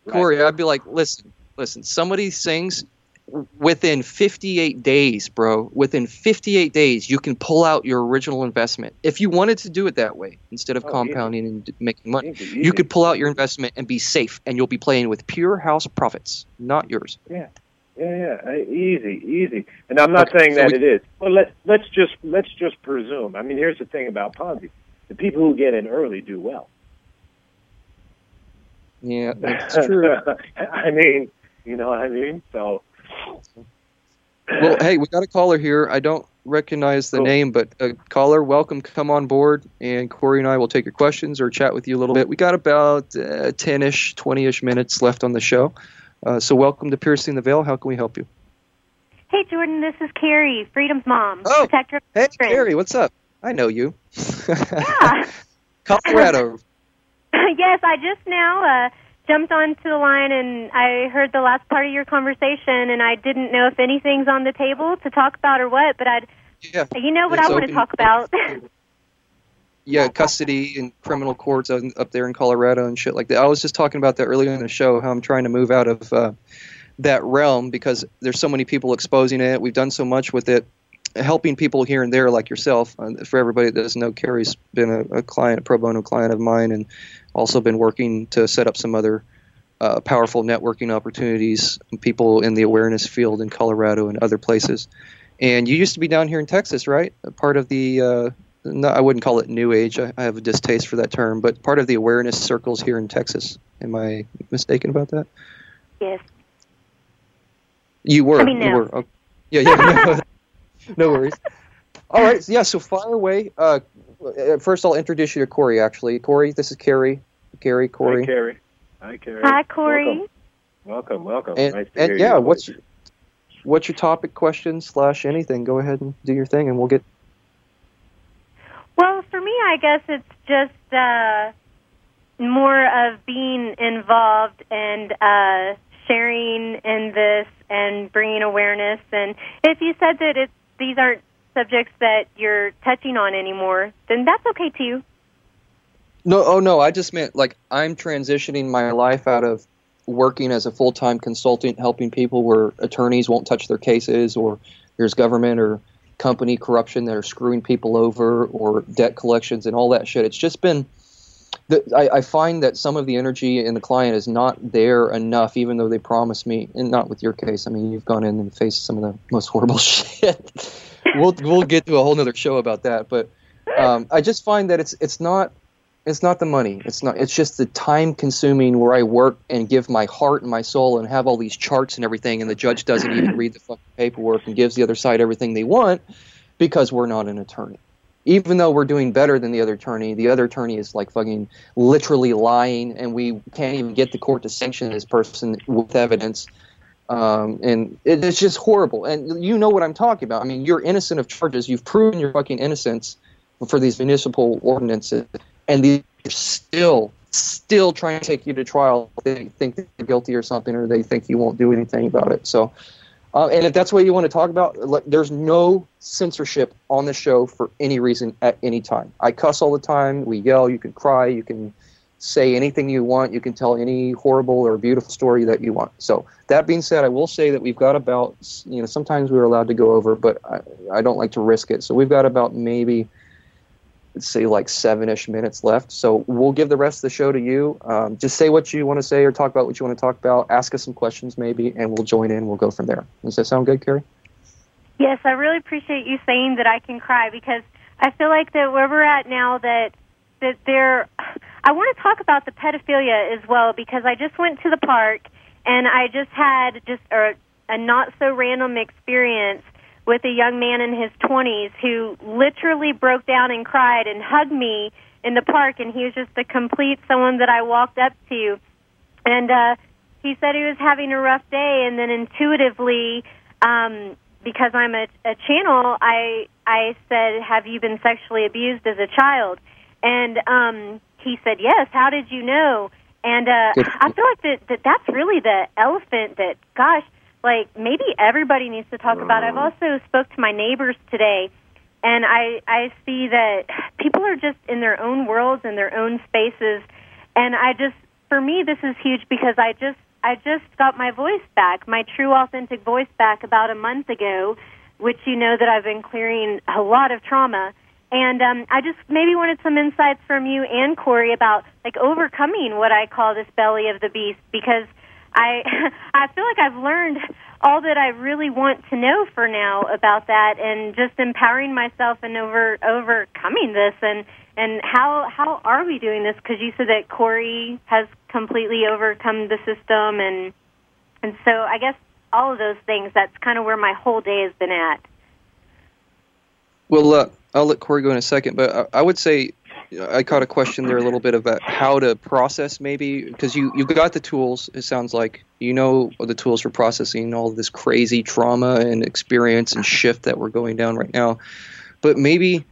Right. Corey, I'd be like, listen, listen. Somebody things, within 58 days, bro, within 58 days, you can pull out your original investment. If you wanted to do it that way, instead of Oh, easy. compounding and making money, Easy, you could pull out your investment and be safe, and you'll be playing with pure house profits, not yours. Yeah, yeah, uh, easy, easy. And I'm not Okay, saying so that we- it is. Well, let let's just let's just presume. I mean, here's the thing about Ponzi: the people who get in early do well. Yeah, that's [LAUGHS] true. I mean, you know what I mean? So, Well, hey, we got a caller here. I don't recognize the Cool. name, but a caller, welcome. Come on board, and Corey and I will take your questions or chat with you a little bit. We got about uh, 10-ish, 20-ish minutes left on the show. Uh, so welcome to Piercing the Veil. How can we help you? Hey, Jordan, this is Carrie, Freedom's mom, Oh, protector of Hey, children. Carrie, what's up? I know you. Yeah. [LAUGHS] Colorado. [LAUGHS] yes, I just now uh, jumped onto the line and I heard the last part of your conversation, and I didn't know if anything's on the table to talk about or what, but I'd, Yeah. you know what I want to talk about. [LAUGHS] Yeah, custody and criminal courts up there in Colorado and shit like that. I was just talking about that earlier in the show. How I'm trying to move out of uh, that realm because there's so many people exposing it. We've done so much with it, helping people here and there, like yourself. Uh, for everybody that doesn't know, Carrie's been a, a client, a pro bono client of mine, and also been working to set up some other uh, powerful networking opportunities. People in the awareness field in Colorado and other places. And you used to be down here in Texas, right? Part of the uh, no, I wouldn't call it new age. I, I have a distaste for that term, but part of the awareness circles here in Texas. Am I mistaken about that? yes. You were. I mean, you were. Okay. Yeah, yeah. No, [LAUGHS] no worries. All right. So, yeah. So fire away. Uh, uh, first, I'll introduce you to Corey. Actually, Corey, this is Carrie. Carrie, Corey. Hi, Carrie. Hi, Carrie. Hi, Corey. Welcome, welcome. welcome. And, nice to and hear yeah, your what's voice. your, what's your topic, question slash anything? Go ahead and do your thing, and we'll get. Well, for me, I guess it's just uh, more of being involved and uh, sharing in this and bringing awareness. And if you said that it's, these aren't subjects that you're touching on anymore, then that's okay too. No, oh no, I just meant like I'm transitioning my life out of working as a full time consultant, helping people where attorneys won't touch their cases, or there's government or company corruption that are screwing people over, or debt collections and all that shit. It's just been. The, I, I find that some of the energy in the client is not there enough, even though they promise me, and not with your case. I mean, you've gone in and faced some of the most horrible [LAUGHS] shit. We'll we'll get to a whole nother show about that, but um, I just find that it's it's not it's not the money. It's not. It's just the time consuming where I work and give my heart and my soul and have all these charts and everything, and the judge doesn't even read the fucking paperwork and gives the other side everything they want because we're not an attorney. Even though we're doing better than the other attorney, the other attorney is like fucking literally lying, and we can't even get the court to sanction this person with evidence. Um, and it, it's just horrible. And you know what I'm talking about. I mean, you're innocent of charges. You've proven your fucking innocence for these municipal ordinances and they're still still trying to take you to trial. They think they're guilty or something, or they think you won't do anything about it. So, uh, and if that's what you want to talk about, like, there's no censorship on the show for any reason at any time. I cuss all the time. We yell. You can cry. You can say anything you want. You can tell any horrible or beautiful story that you want. So that being said, I will say that we've got about you know sometimes we're allowed to go over, but I, I don't like to risk it. So we've got about maybe let's say like seven-ish minutes left. So we'll give the rest of the show to you. Um, just say what you want to say or talk about what you want to talk about. Ask us some questions maybe, and we'll join in. We'll go from there. Does that sound good, Carrie? Yes, I really appreciate you saying that I can cry because I feel like that where we're at now that that there I want to talk about the pedophilia as well because I just went to the park and I just had just a, a not so random experience with a young man in his 20s who literally broke down and cried and hugged me in the park and he was just a complete someone that I walked up to. And uh he said he was having a rough day and then intuitively um because I'm a, a channel I I said have you been sexually abused as a child? And um he said yes how did you know and uh I feel like that, that that's really the elephant that gosh like maybe everybody needs to talk about. I've also spoke to my neighbors today and I I see that people are just in their own worlds in their own spaces and I just for me this is huge because I just I just got my voice back, my true authentic voice back about a month ago, which you know that I've been clearing a lot of trauma. And um, I just maybe wanted some insights from you and Corey about like overcoming what I call this belly of the beast because I [LAUGHS] I feel like I've learned all that I really want to know for now about that and just empowering myself and over overcoming this and and how how are we doing this because you said that Corey has completely overcome the system and and so I guess all of those things that's kind of where my whole day has been at. Well, uh, I'll let Corey go in a second, but I, I would say I caught a question there a little bit about how to process maybe because you you got the tools. It sounds like you know the tools for processing all this crazy trauma and experience and shift that we're going down right now. But maybe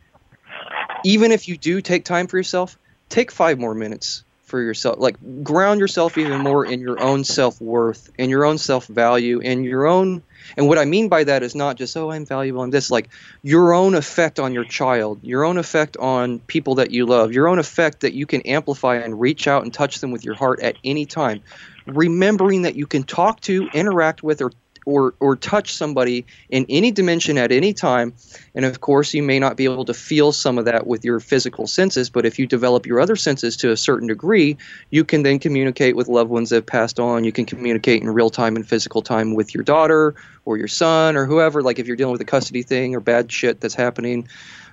even if you do take time for yourself, take five more minutes for yourself. Like ground yourself even more in your own self worth and your own self value and your own. And what I mean by that is not just oh I'm valuable. I'm this like your own effect on your child, your own effect on people that you love, your own effect that you can amplify and reach out and touch them with your heart at any time. Remembering that you can talk to, interact with, or or or touch somebody in any dimension at any time. And of course you may not be able to feel some of that with your physical senses but if you develop your other senses to a certain degree you can then communicate with loved ones that have passed on. You can communicate in real time and physical time with your daughter or your son or whoever like if you're dealing with a custody thing or bad shit that's happening.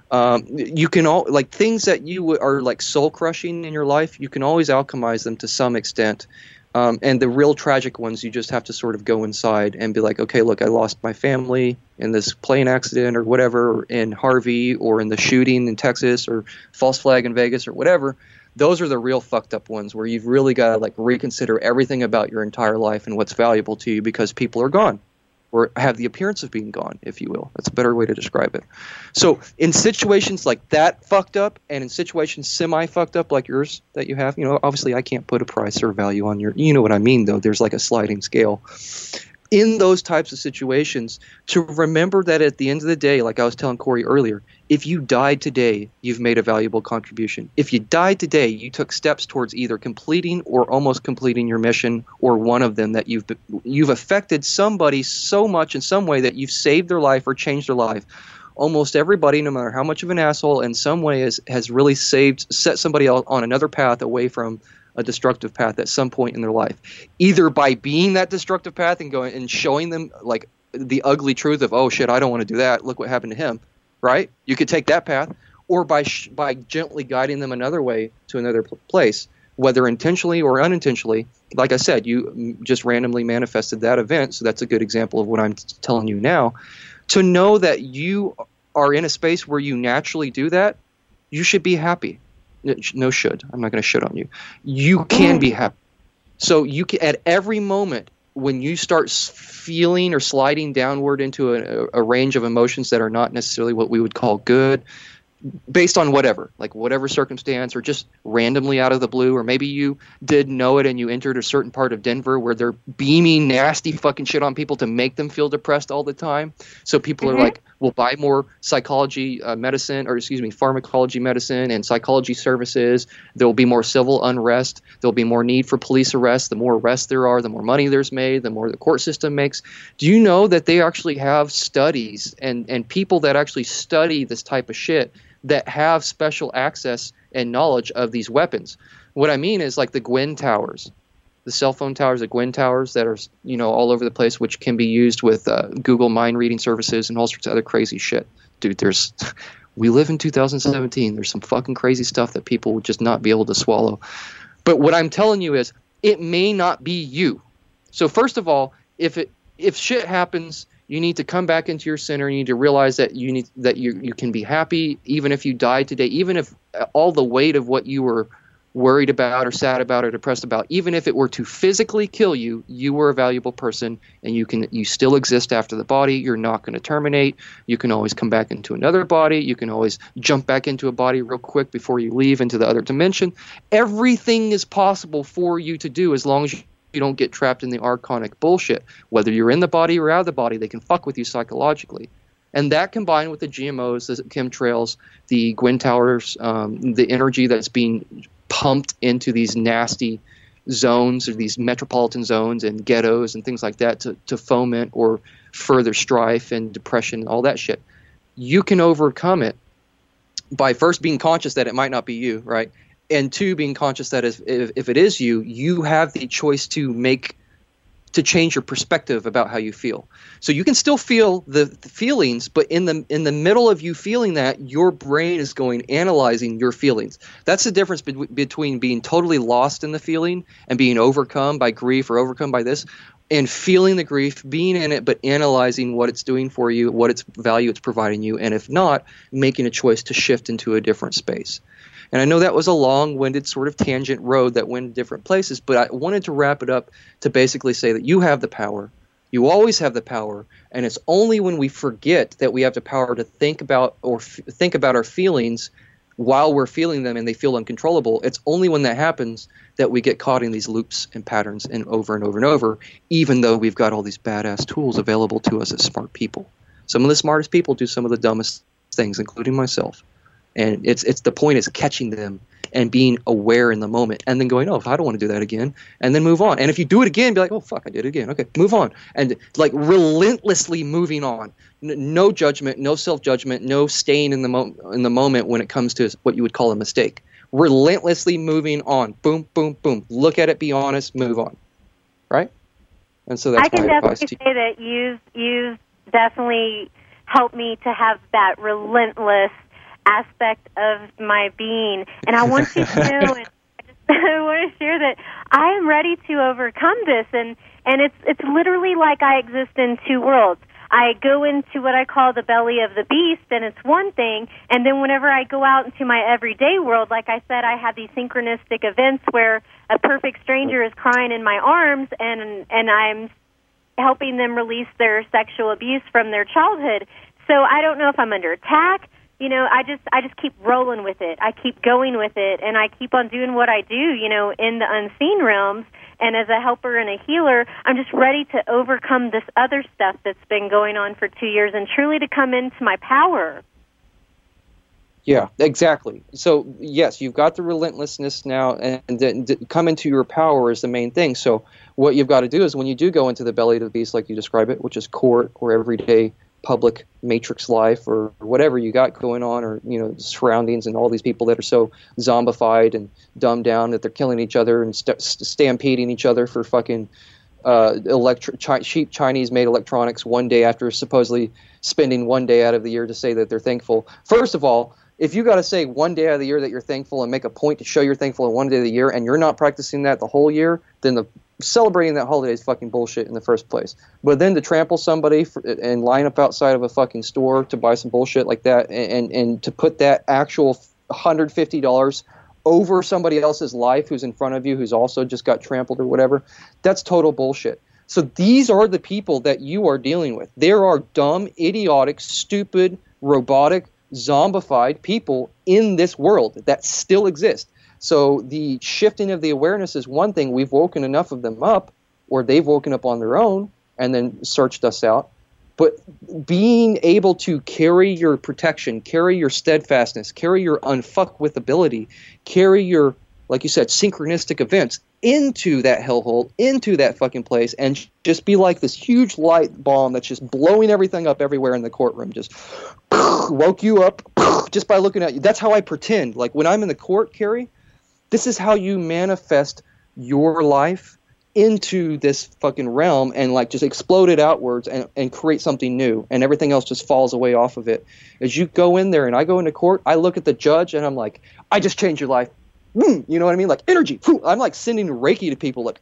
Um, you can all like things that you are like soul crushing in your life you can always alchemize them to some extent Um, and the real tragic ones, you just have to sort of go inside and be like, okay, look, I lost my family in this plane accident or whatever, or in Harvey, or in the shooting in Texas, or false flag in Vegas, or whatever. Those are the real fucked up ones where you've really got to like reconsider everything about your entire life and what's valuable to you because people are gone or have the appearance of being gone, if you will. That's a better way to describe it. So, in situations like that fucked up, and in situations semi fucked up like yours that you have, you know, obviously I can't put a price or value on your, you know what I mean, though. There's like a sliding scale in those types of situations to remember that at the end of the day, like I was telling Corey earlier, if you died today, you've made a valuable contribution. If you died today, you took steps towards either completing or almost completing your mission, or one of them that you've you've affected somebody so much in some way that you've saved their life or changed their life. Almost everybody, no matter how much of an asshole, in some way has has really saved set somebody on another path away from a destructive path at some point in their life, either by being that destructive path and going and showing them like the ugly truth of oh shit I don't want to do that look what happened to him, right? You could take that path, or by sh- by gently guiding them another way to another pl- place, whether intentionally or unintentionally. Like I said, you just randomly manifested that event, so that's a good example of what I'm t- telling you now. To know that you are in a space where you naturally do that, you should be happy no should. I'm not going to should on you. You can be happy. So you can at every moment when you start feeling or sliding downward into a, a range of emotions that are not necessarily what we would call good, based on whatever, like whatever circumstance, or just randomly out of the blue, or maybe you did know it and you entered a certain part of Denver where they're beaming nasty fucking shit on people to make them feel depressed all the time. So people mm-hmm. are like, will buy more psychology uh, medicine, or excuse me, pharmacology medicine and psychology services. There will be more civil unrest. There will be more need for police arrests. The more arrests there are, the more money there's made, the more the court system makes. Do you know that they actually have studies and, and people that actually study this type of shit? that have special access and knowledge of these weapons. What I mean is like the GWEN towers, the cell phone towers, the GWEN towers that are you know all over the place, which can be used with uh, Google mind reading services and all sorts of other crazy shit. Dude, there's [LAUGHS] we live in 2017. There's some fucking crazy stuff that people would just not be able to swallow. But what I'm telling you is, it may not be you. So first of all, if it if shit happens you need to come back into your center. You need to realize that you need that you you can be happy even if you die today, even if all the weight of what you were worried about or sad about or depressed about, even if it were to physically kill you, you were a valuable person and you can you still exist after the body. You're not going to terminate. You can always come back into another body. You can always jump back into a body real quick before you leave into the other dimension. Everything is possible for you to do as long as you you don't get trapped in the archonic bullshit. Whether you're in the body or out of the body, they can fuck with you psychologically. And that combined with the GMOs, the chemtrails, the GWEN towers, um, the energy that's being pumped into these nasty zones or these metropolitan zones and ghettos and things like that to, to foment or further strife and depression, and all that shit. You can overcome it by first being conscious that it might not be you, right? and two being conscious that if, if it is you you have the choice to make to change your perspective about how you feel. So you can still feel the, the, feelings but in the in the middle of you feeling that your brain is going analyzing your feelings. That's the difference be- between being totally lost in the feeling and being overcome by grief or overcome by this and feeling the grief being in it but analyzing what it's doing for you what its value it's providing you and if not making a choice to shift into a different space and I know that was a long winded sort of tangent road that went different places, but I wanted to wrap it up to basically say that you have the power. You always have the power, and it's only when we forget that we have the power to think about or f- think about our feelings while we're feeling them and they feel uncontrollable. It's only when that happens that we get caught in these loops and patterns and over and over and over, even though we've got all these badass tools available to us as smart people. Some of the smartest people do some of the dumbest things, including myself and it's it's the point is catching them and being aware in the moment and then going oh i don't want to do that again and then move on. And if you do it again be like oh fuck i did it again. Okay move on. And like relentlessly moving on. No judgment no self-judgment no staying in the mo- in the moment when it comes to what you would call a mistake. Relentlessly moving on. Boom boom boom. Look at it be honest move on. Right? And so that's i can definitely say that you've you've definitely helped me to have that relentless aspect of my being. And I want you to know, [LAUGHS] and I just [LAUGHS] I want to share that I am ready to overcome this, and and it's it's literally like I exist in two worlds. I go into what I call the belly of the beast, and it's one thing. And then whenever I go out into my everyday world, like I said, I have these synchronistic events where a perfect stranger is crying in my arms, and and I'm helping them release their sexual abuse from their childhood. So I don't know if I'm under attack. You know, I just I just keep rolling with it. I keep going with it, and I keep on doing what I do. You know, in the unseen realms and as a helper and a healer, I'm just ready to overcome this other stuff that's been going on for two years and truly to come into my power. Yeah, exactly. So yes, you've got the relentlessness now, and, and come into your power is the main thing. So what you've got to do is when you do go into the belly of the beast, like you describe it, which is court or everyday public matrix life or whatever you got going on or you know surroundings and all these people that are so zombified and dumbed down that they're killing each other and st- stampeding each other for fucking uh, electri- chi- cheap Chinese made electronics one day after supposedly spending one day out of the year to say that they're thankful. First of all, if you got to say one day out of the year that you're thankful and make a point to show you're thankful in one day of the year and you're not practicing that the whole year, then the celebrating that holiday is fucking bullshit in the first place. But then to trample somebody for, and line up outside of a fucking store to buy some bullshit like that, and and, and to put that actual hundred fifty dollars over somebody else's life who's in front of you who's also just got trampled or whatever, that's total bullshit. So these are the people that you are dealing with. There are dumb, idiotic, stupid, robotic, zombified people in this world that still exist. So the shifting of the awareness is one thing. We've woken enough of them up, or they've woken up on their own and then searched us out. But being able to carry your protection, carry your steadfastness, carry your unfuck with ability, carry your, like you said, synchronistic events into that hellhole, into that fucking place, and just be like this huge light bomb that's just blowing everything up everywhere in the courtroom. Just [SNIFFS] woke you up [SNIFFS] just by looking at you. That's how I pretend. Like when I'm in the court, Carrie, this is how you manifest your life into this fucking realm and like just explode it outwards and, and create something new and everything else just falls away off of it. As you go in there and i go into court i look at the judge and i'm like i just changed your life. Hmm, you know what i mean? Like energy. I'm like sending reiki to people like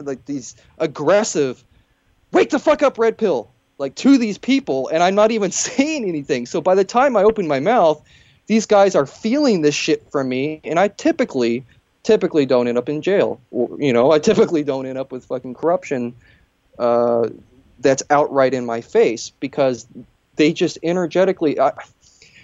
like these aggressive wake the fuck up red pill like to these people and i'm not even [LAUGHS] saying anything. So by the time i open my mouth these guys are feeling this shit from me, and I typically typically don't end up in jail. You know, I typically don't end up with fucking corruption uh, that's outright in my face because they just energetically. I,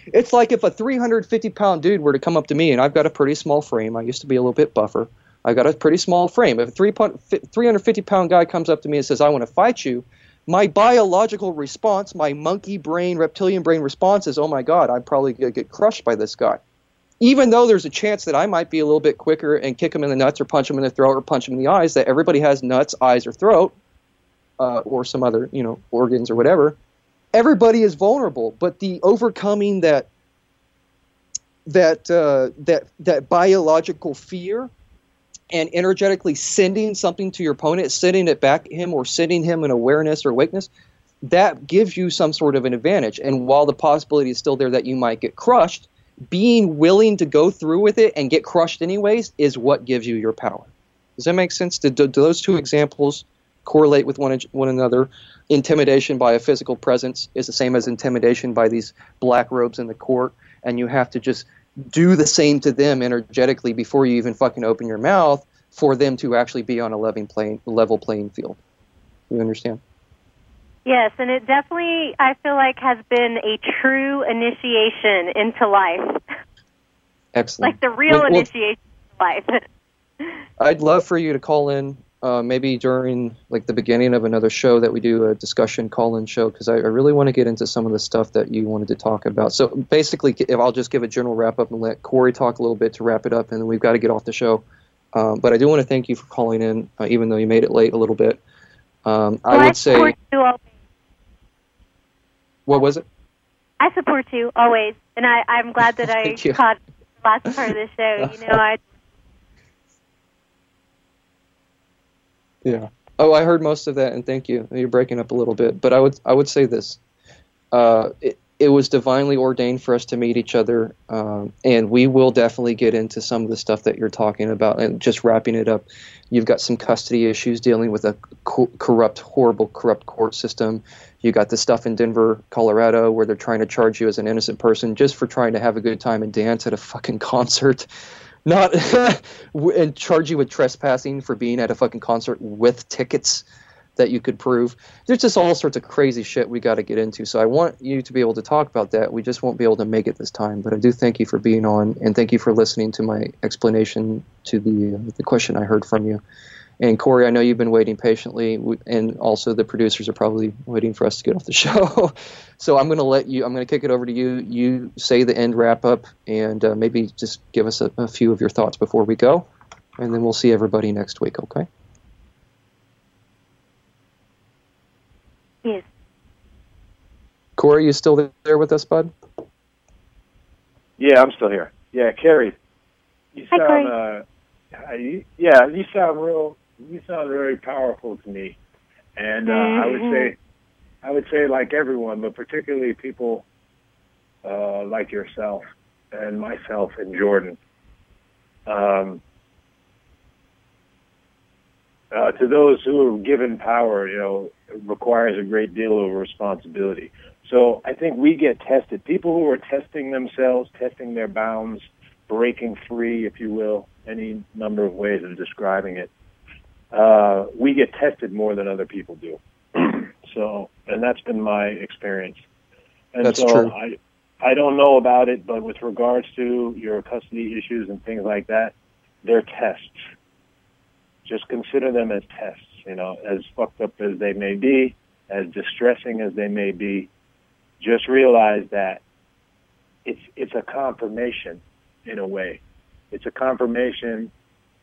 it's like if a 350 pound dude were to come up to me, and I've got a pretty small frame. I used to be a little bit buffer. I've got a pretty small frame. If a 350 pound guy comes up to me and says, I want to fight you, my biological response, my monkey brain, reptilian brain response is, oh my God, I'm probably going to get crushed by this guy. Even though there's a chance that I might be a little bit quicker and kick him in the nuts or punch him in the throat or punch him in the eyes, that everybody has nuts, eyes, or throat, uh, or some other, you know, organs or whatever. Everybody is vulnerable, but the overcoming that that uh, that that biological fear and energetically sending something to your opponent, sending it back at him or sending him an awareness or awakeness, that gives you some sort of an advantage. And while the possibility is still there that you might get crushed, being willing to go through with it and get crushed anyways is what gives you your power. Does that make sense? Do, do, do those two examples correlate with one, one another? Intimidation by a physical presence is the same as intimidation by these black robes in the court, and you have to just do the same to them energetically before you even fucking open your mouth for them to actually be on a level playing level playing field. You understand? Yes, and it definitely I feel like has been a true initiation into life. Excellent. like the real well, initiation well, into life. [LAUGHS] I'd love for you to call in uh, maybe during like the beginning of another show that we do a discussion call-in show because I, I, really want to get into some of the stuff that you wanted to talk about. So basically, if I'll just give a general wrap up and let Corey talk a little bit to wrap it up, and then we've got to get off the show. Um, but I do want to thank you for calling in, uh, even though you made it late a little bit. Um, I would say. What was it? I support you always, and I, I'm glad that [LAUGHS] I caught the last part of the show. [LAUGHS] You know, I Yeah. Oh, I heard most of that, and thank you. You're breaking up a little bit, but I would I would say this: uh, it, it was divinely ordained for us to meet each other, um, and we will definitely get into some of the stuff that you're talking about. And just wrapping it up, you've got some custody issues dealing with a co- corrupt, horrible, corrupt court system. You got the stuff in Denver, Colorado, where they're trying to charge you as an innocent person just for trying to have a good time and dance at a fucking [LAUGHS] concert. Not [LAUGHS] and charge you with trespassing for being at a fucking concert with tickets that you could prove. There's just all sorts of crazy shit we got to get into. So I want you to be able to talk about that. We just won't be able to make it this time. But I do thank you for being on, and thank you for listening to my explanation to the uh, the question I heard from you. And Corey, I know you've been waiting patiently, and also the producers are probably waiting for us to get off the [LAUGHS] show. so I'm going to let you. I'm going to kick it over to you. You say the end wrap up, and uh, maybe just give us a, a few of your thoughts before we go, and then we'll see everybody next week. Okay. Yes. Corey, you still there with us, bud? Yeah, I'm still here. Yeah, Carrie, you Hi, sound uh, you, yeah, you sound real. You sound very powerful to me, and uh, I would say, I would say like everyone, but particularly people uh, like yourself and myself and Jordan. Um, uh, to those who are given power, you know, it requires a great deal of responsibility. So I think we get tested. People who are testing themselves, testing their bounds, breaking free, if you will, any number of ways of describing it. Uh, we get tested more than other people do. [CLEARS THROAT] so, and that's been my experience. And That's so true. I, I don't know about it, but with regards to your custody issues and things like that, they're tests. Just consider them as tests. You know, as fucked up as they may be, as distressing as they may be, just realize that it's it's a confirmation in a way. It's a confirmation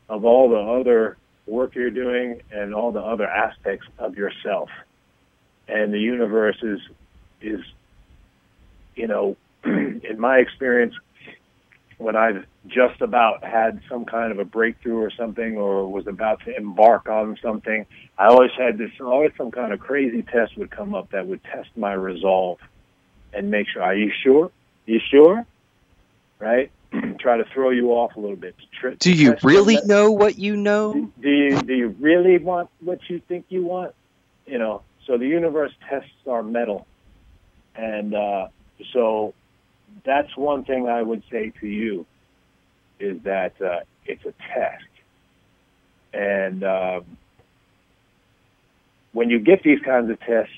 of all the other work you're doing and all the other aspects of yourself. And the universe is is you know, [CLEARS THROAT] in my experience, when I've just about had some kind of a breakthrough or something, or was about to embark on something, I always had this, always some kind of crazy test would come up that would test my resolve and make sure, are you sure? You sure? Right? [CLEARS THROAT] Try to throw you off a little bit. tri- Do you really that- know what you know? do you do you really want what you think you want? You know, so the universe tests our mettle, and uh, so that's one thing I would say to you is that uh, it's a test, and um, when you get these kinds of tests,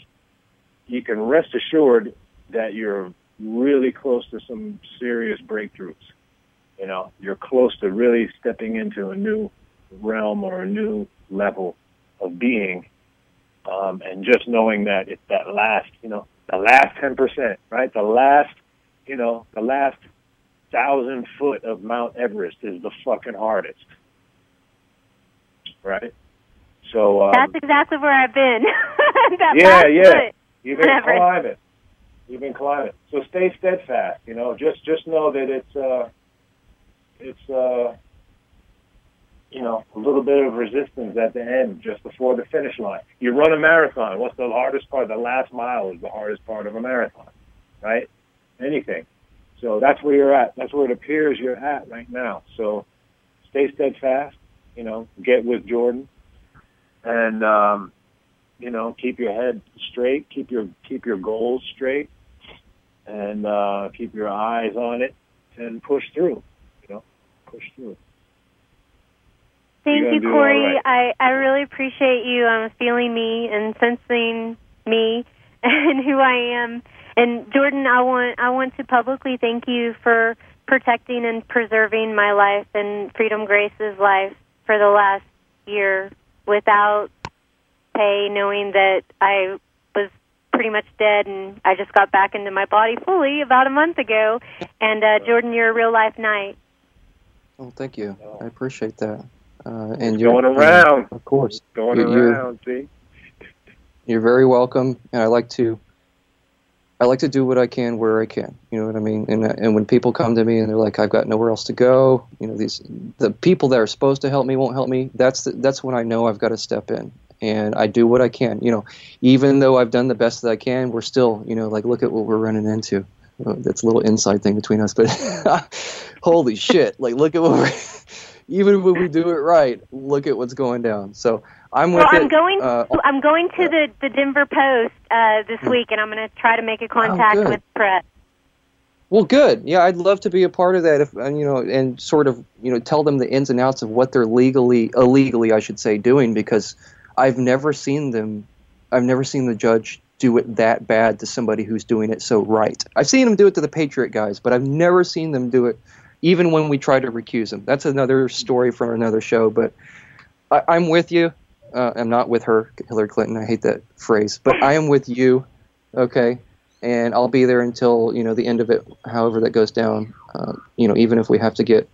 you can rest assured that you're really close to some serious breakthroughs. You know, you're close to really stepping into a new realm or a new level of being. Um, and just knowing that it's that last, you know, the last 10%, right? The last, you know, the last thousand foot of Mount Everest is the fucking hardest. Right? So, um, That's exactly where I've been. [LAUGHS] that Yeah, yeah. foot. You've been Whatever. climbing. You've been climbing. So stay steadfast. You know, just just know that it's uh, it's uh, you know, a little bit of resistance at the end, just before the finish line. You run a marathon. What's the hardest part? The last mile is the hardest part of a marathon, right? Anything. So that's where you're at. That's where it appears you're at right now. So stay steadfast. You know, get with Jordan, and um, you know, keep your head straight, keep your keep your goals straight, and uh, keep your eyes on it, and push through. Push through. Thank you, gonna do all Corey. right. I, I really appreciate you um, feeling me and sensing me [LAUGHS] and who I am. And Jordan, I want I want to publicly thank you for protecting and preserving my life and Freedom Grace's life for the last year without pay, knowing that I was pretty much dead and I just got back into my body fully about a month ago. And uh, Jordan, you're a real life knight. Oh, thank you. I appreciate that. Uh, and you're Going around, of course. going You- you're- around. See, You're very welcome, and I like to. I like to do what I can where I can. You know what I mean? And and when people come to me and they're like, "I've got nowhere else to go," you know, these the people that are supposed to help me won't help me. That's the, that's when I know I've got to step in. and I do what I can. You know, even though I've done the best that I can, we're still, you know, like look at what we're running into. Uh, that's a little inside thing between us, but [LAUGHS] holy shit! Like, look at what we're. [LAUGHS] even when we do it right, look at what's going down. So I'm with well, I'm it. going. Uh, I'm going to the the Denver Post uh, this Hmm. week, and I'm going to try to make a contact good. with press. Well, good. Yeah, I'd love to be a part of that. If and, you know, and sort of you know, tell them the ins and outs of what they're legally, illegally, I should say, doing because I've never seen them. I've never seen the judge do it that bad to somebody who's doing it so right. I've seen them do it to the Patriot guys, but I've never seen them do it, even when we try to recuse them. That's another story from another show. But I, I'm with you. Uh, I'm not with her, Hillary Clinton. I hate that phrase, but I am with you. Okay, and I'll be there until you know the end of it, however that goes down. Uh, you know, even if we have to get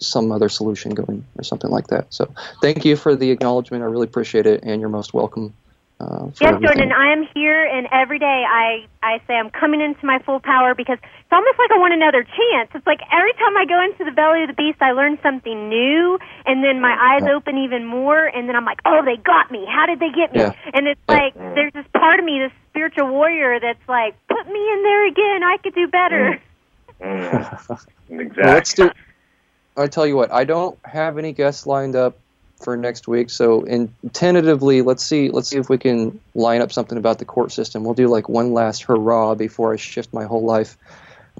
some other solution going or something like that. So, thank you for the acknowledgement. I really appreciate it, and you're most welcome. Uh, Yes, everything. Jordan, I am here, and every day I I say I'm coming into my full power because it's almost like I want another chance. It's like every time I go into the belly of the beast, I learn something new, and then my eyes Yeah. open even more, and then I'm like, oh, they got me. How did they get me? Yeah. And it's Yeah. like there's this part of me, this spiritual warrior, that's like, put me in there again. I could do better. Mm, [LAUGHS] exactly. Well, let's do. I tell you what, I don't have any guests lined up for next week, so in tentatively, let's see, let's see if we can line up something about the court system. We'll do like one last hurrah before I shift my whole life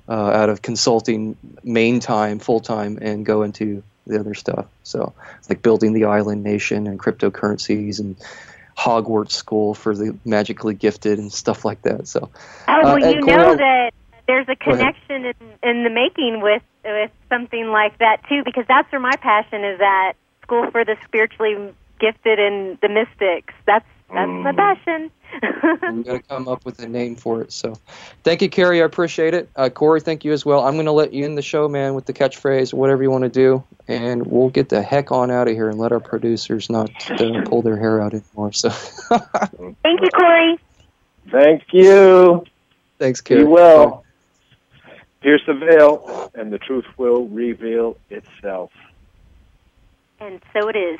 uh, out of consulting main time, full time, and go into the other stuff. So, like building the island nation and cryptocurrencies and Hogwarts school for the magically gifted and stuff like that. So, Oh, well, Uh, you know that there's a connection in, in the making with with something like that too, because that's where my passion is at. School for the spiritually gifted and the mystics. That's that's my Mm. passion. we got to come up with a name for it. So, thank you, Carrie. I appreciate it. Uh, Corey, thank you as well. I'm going to let you in the show, man, with the catchphrase, whatever you want to do, and we'll get the heck on out of here and let our producers not uh, pull their hair out anymore. So, [LAUGHS] Thank you, Corey. Thank you. thanks, Be Carrie. well. Pierce the veil, and the truth will reveal itself. And so it is.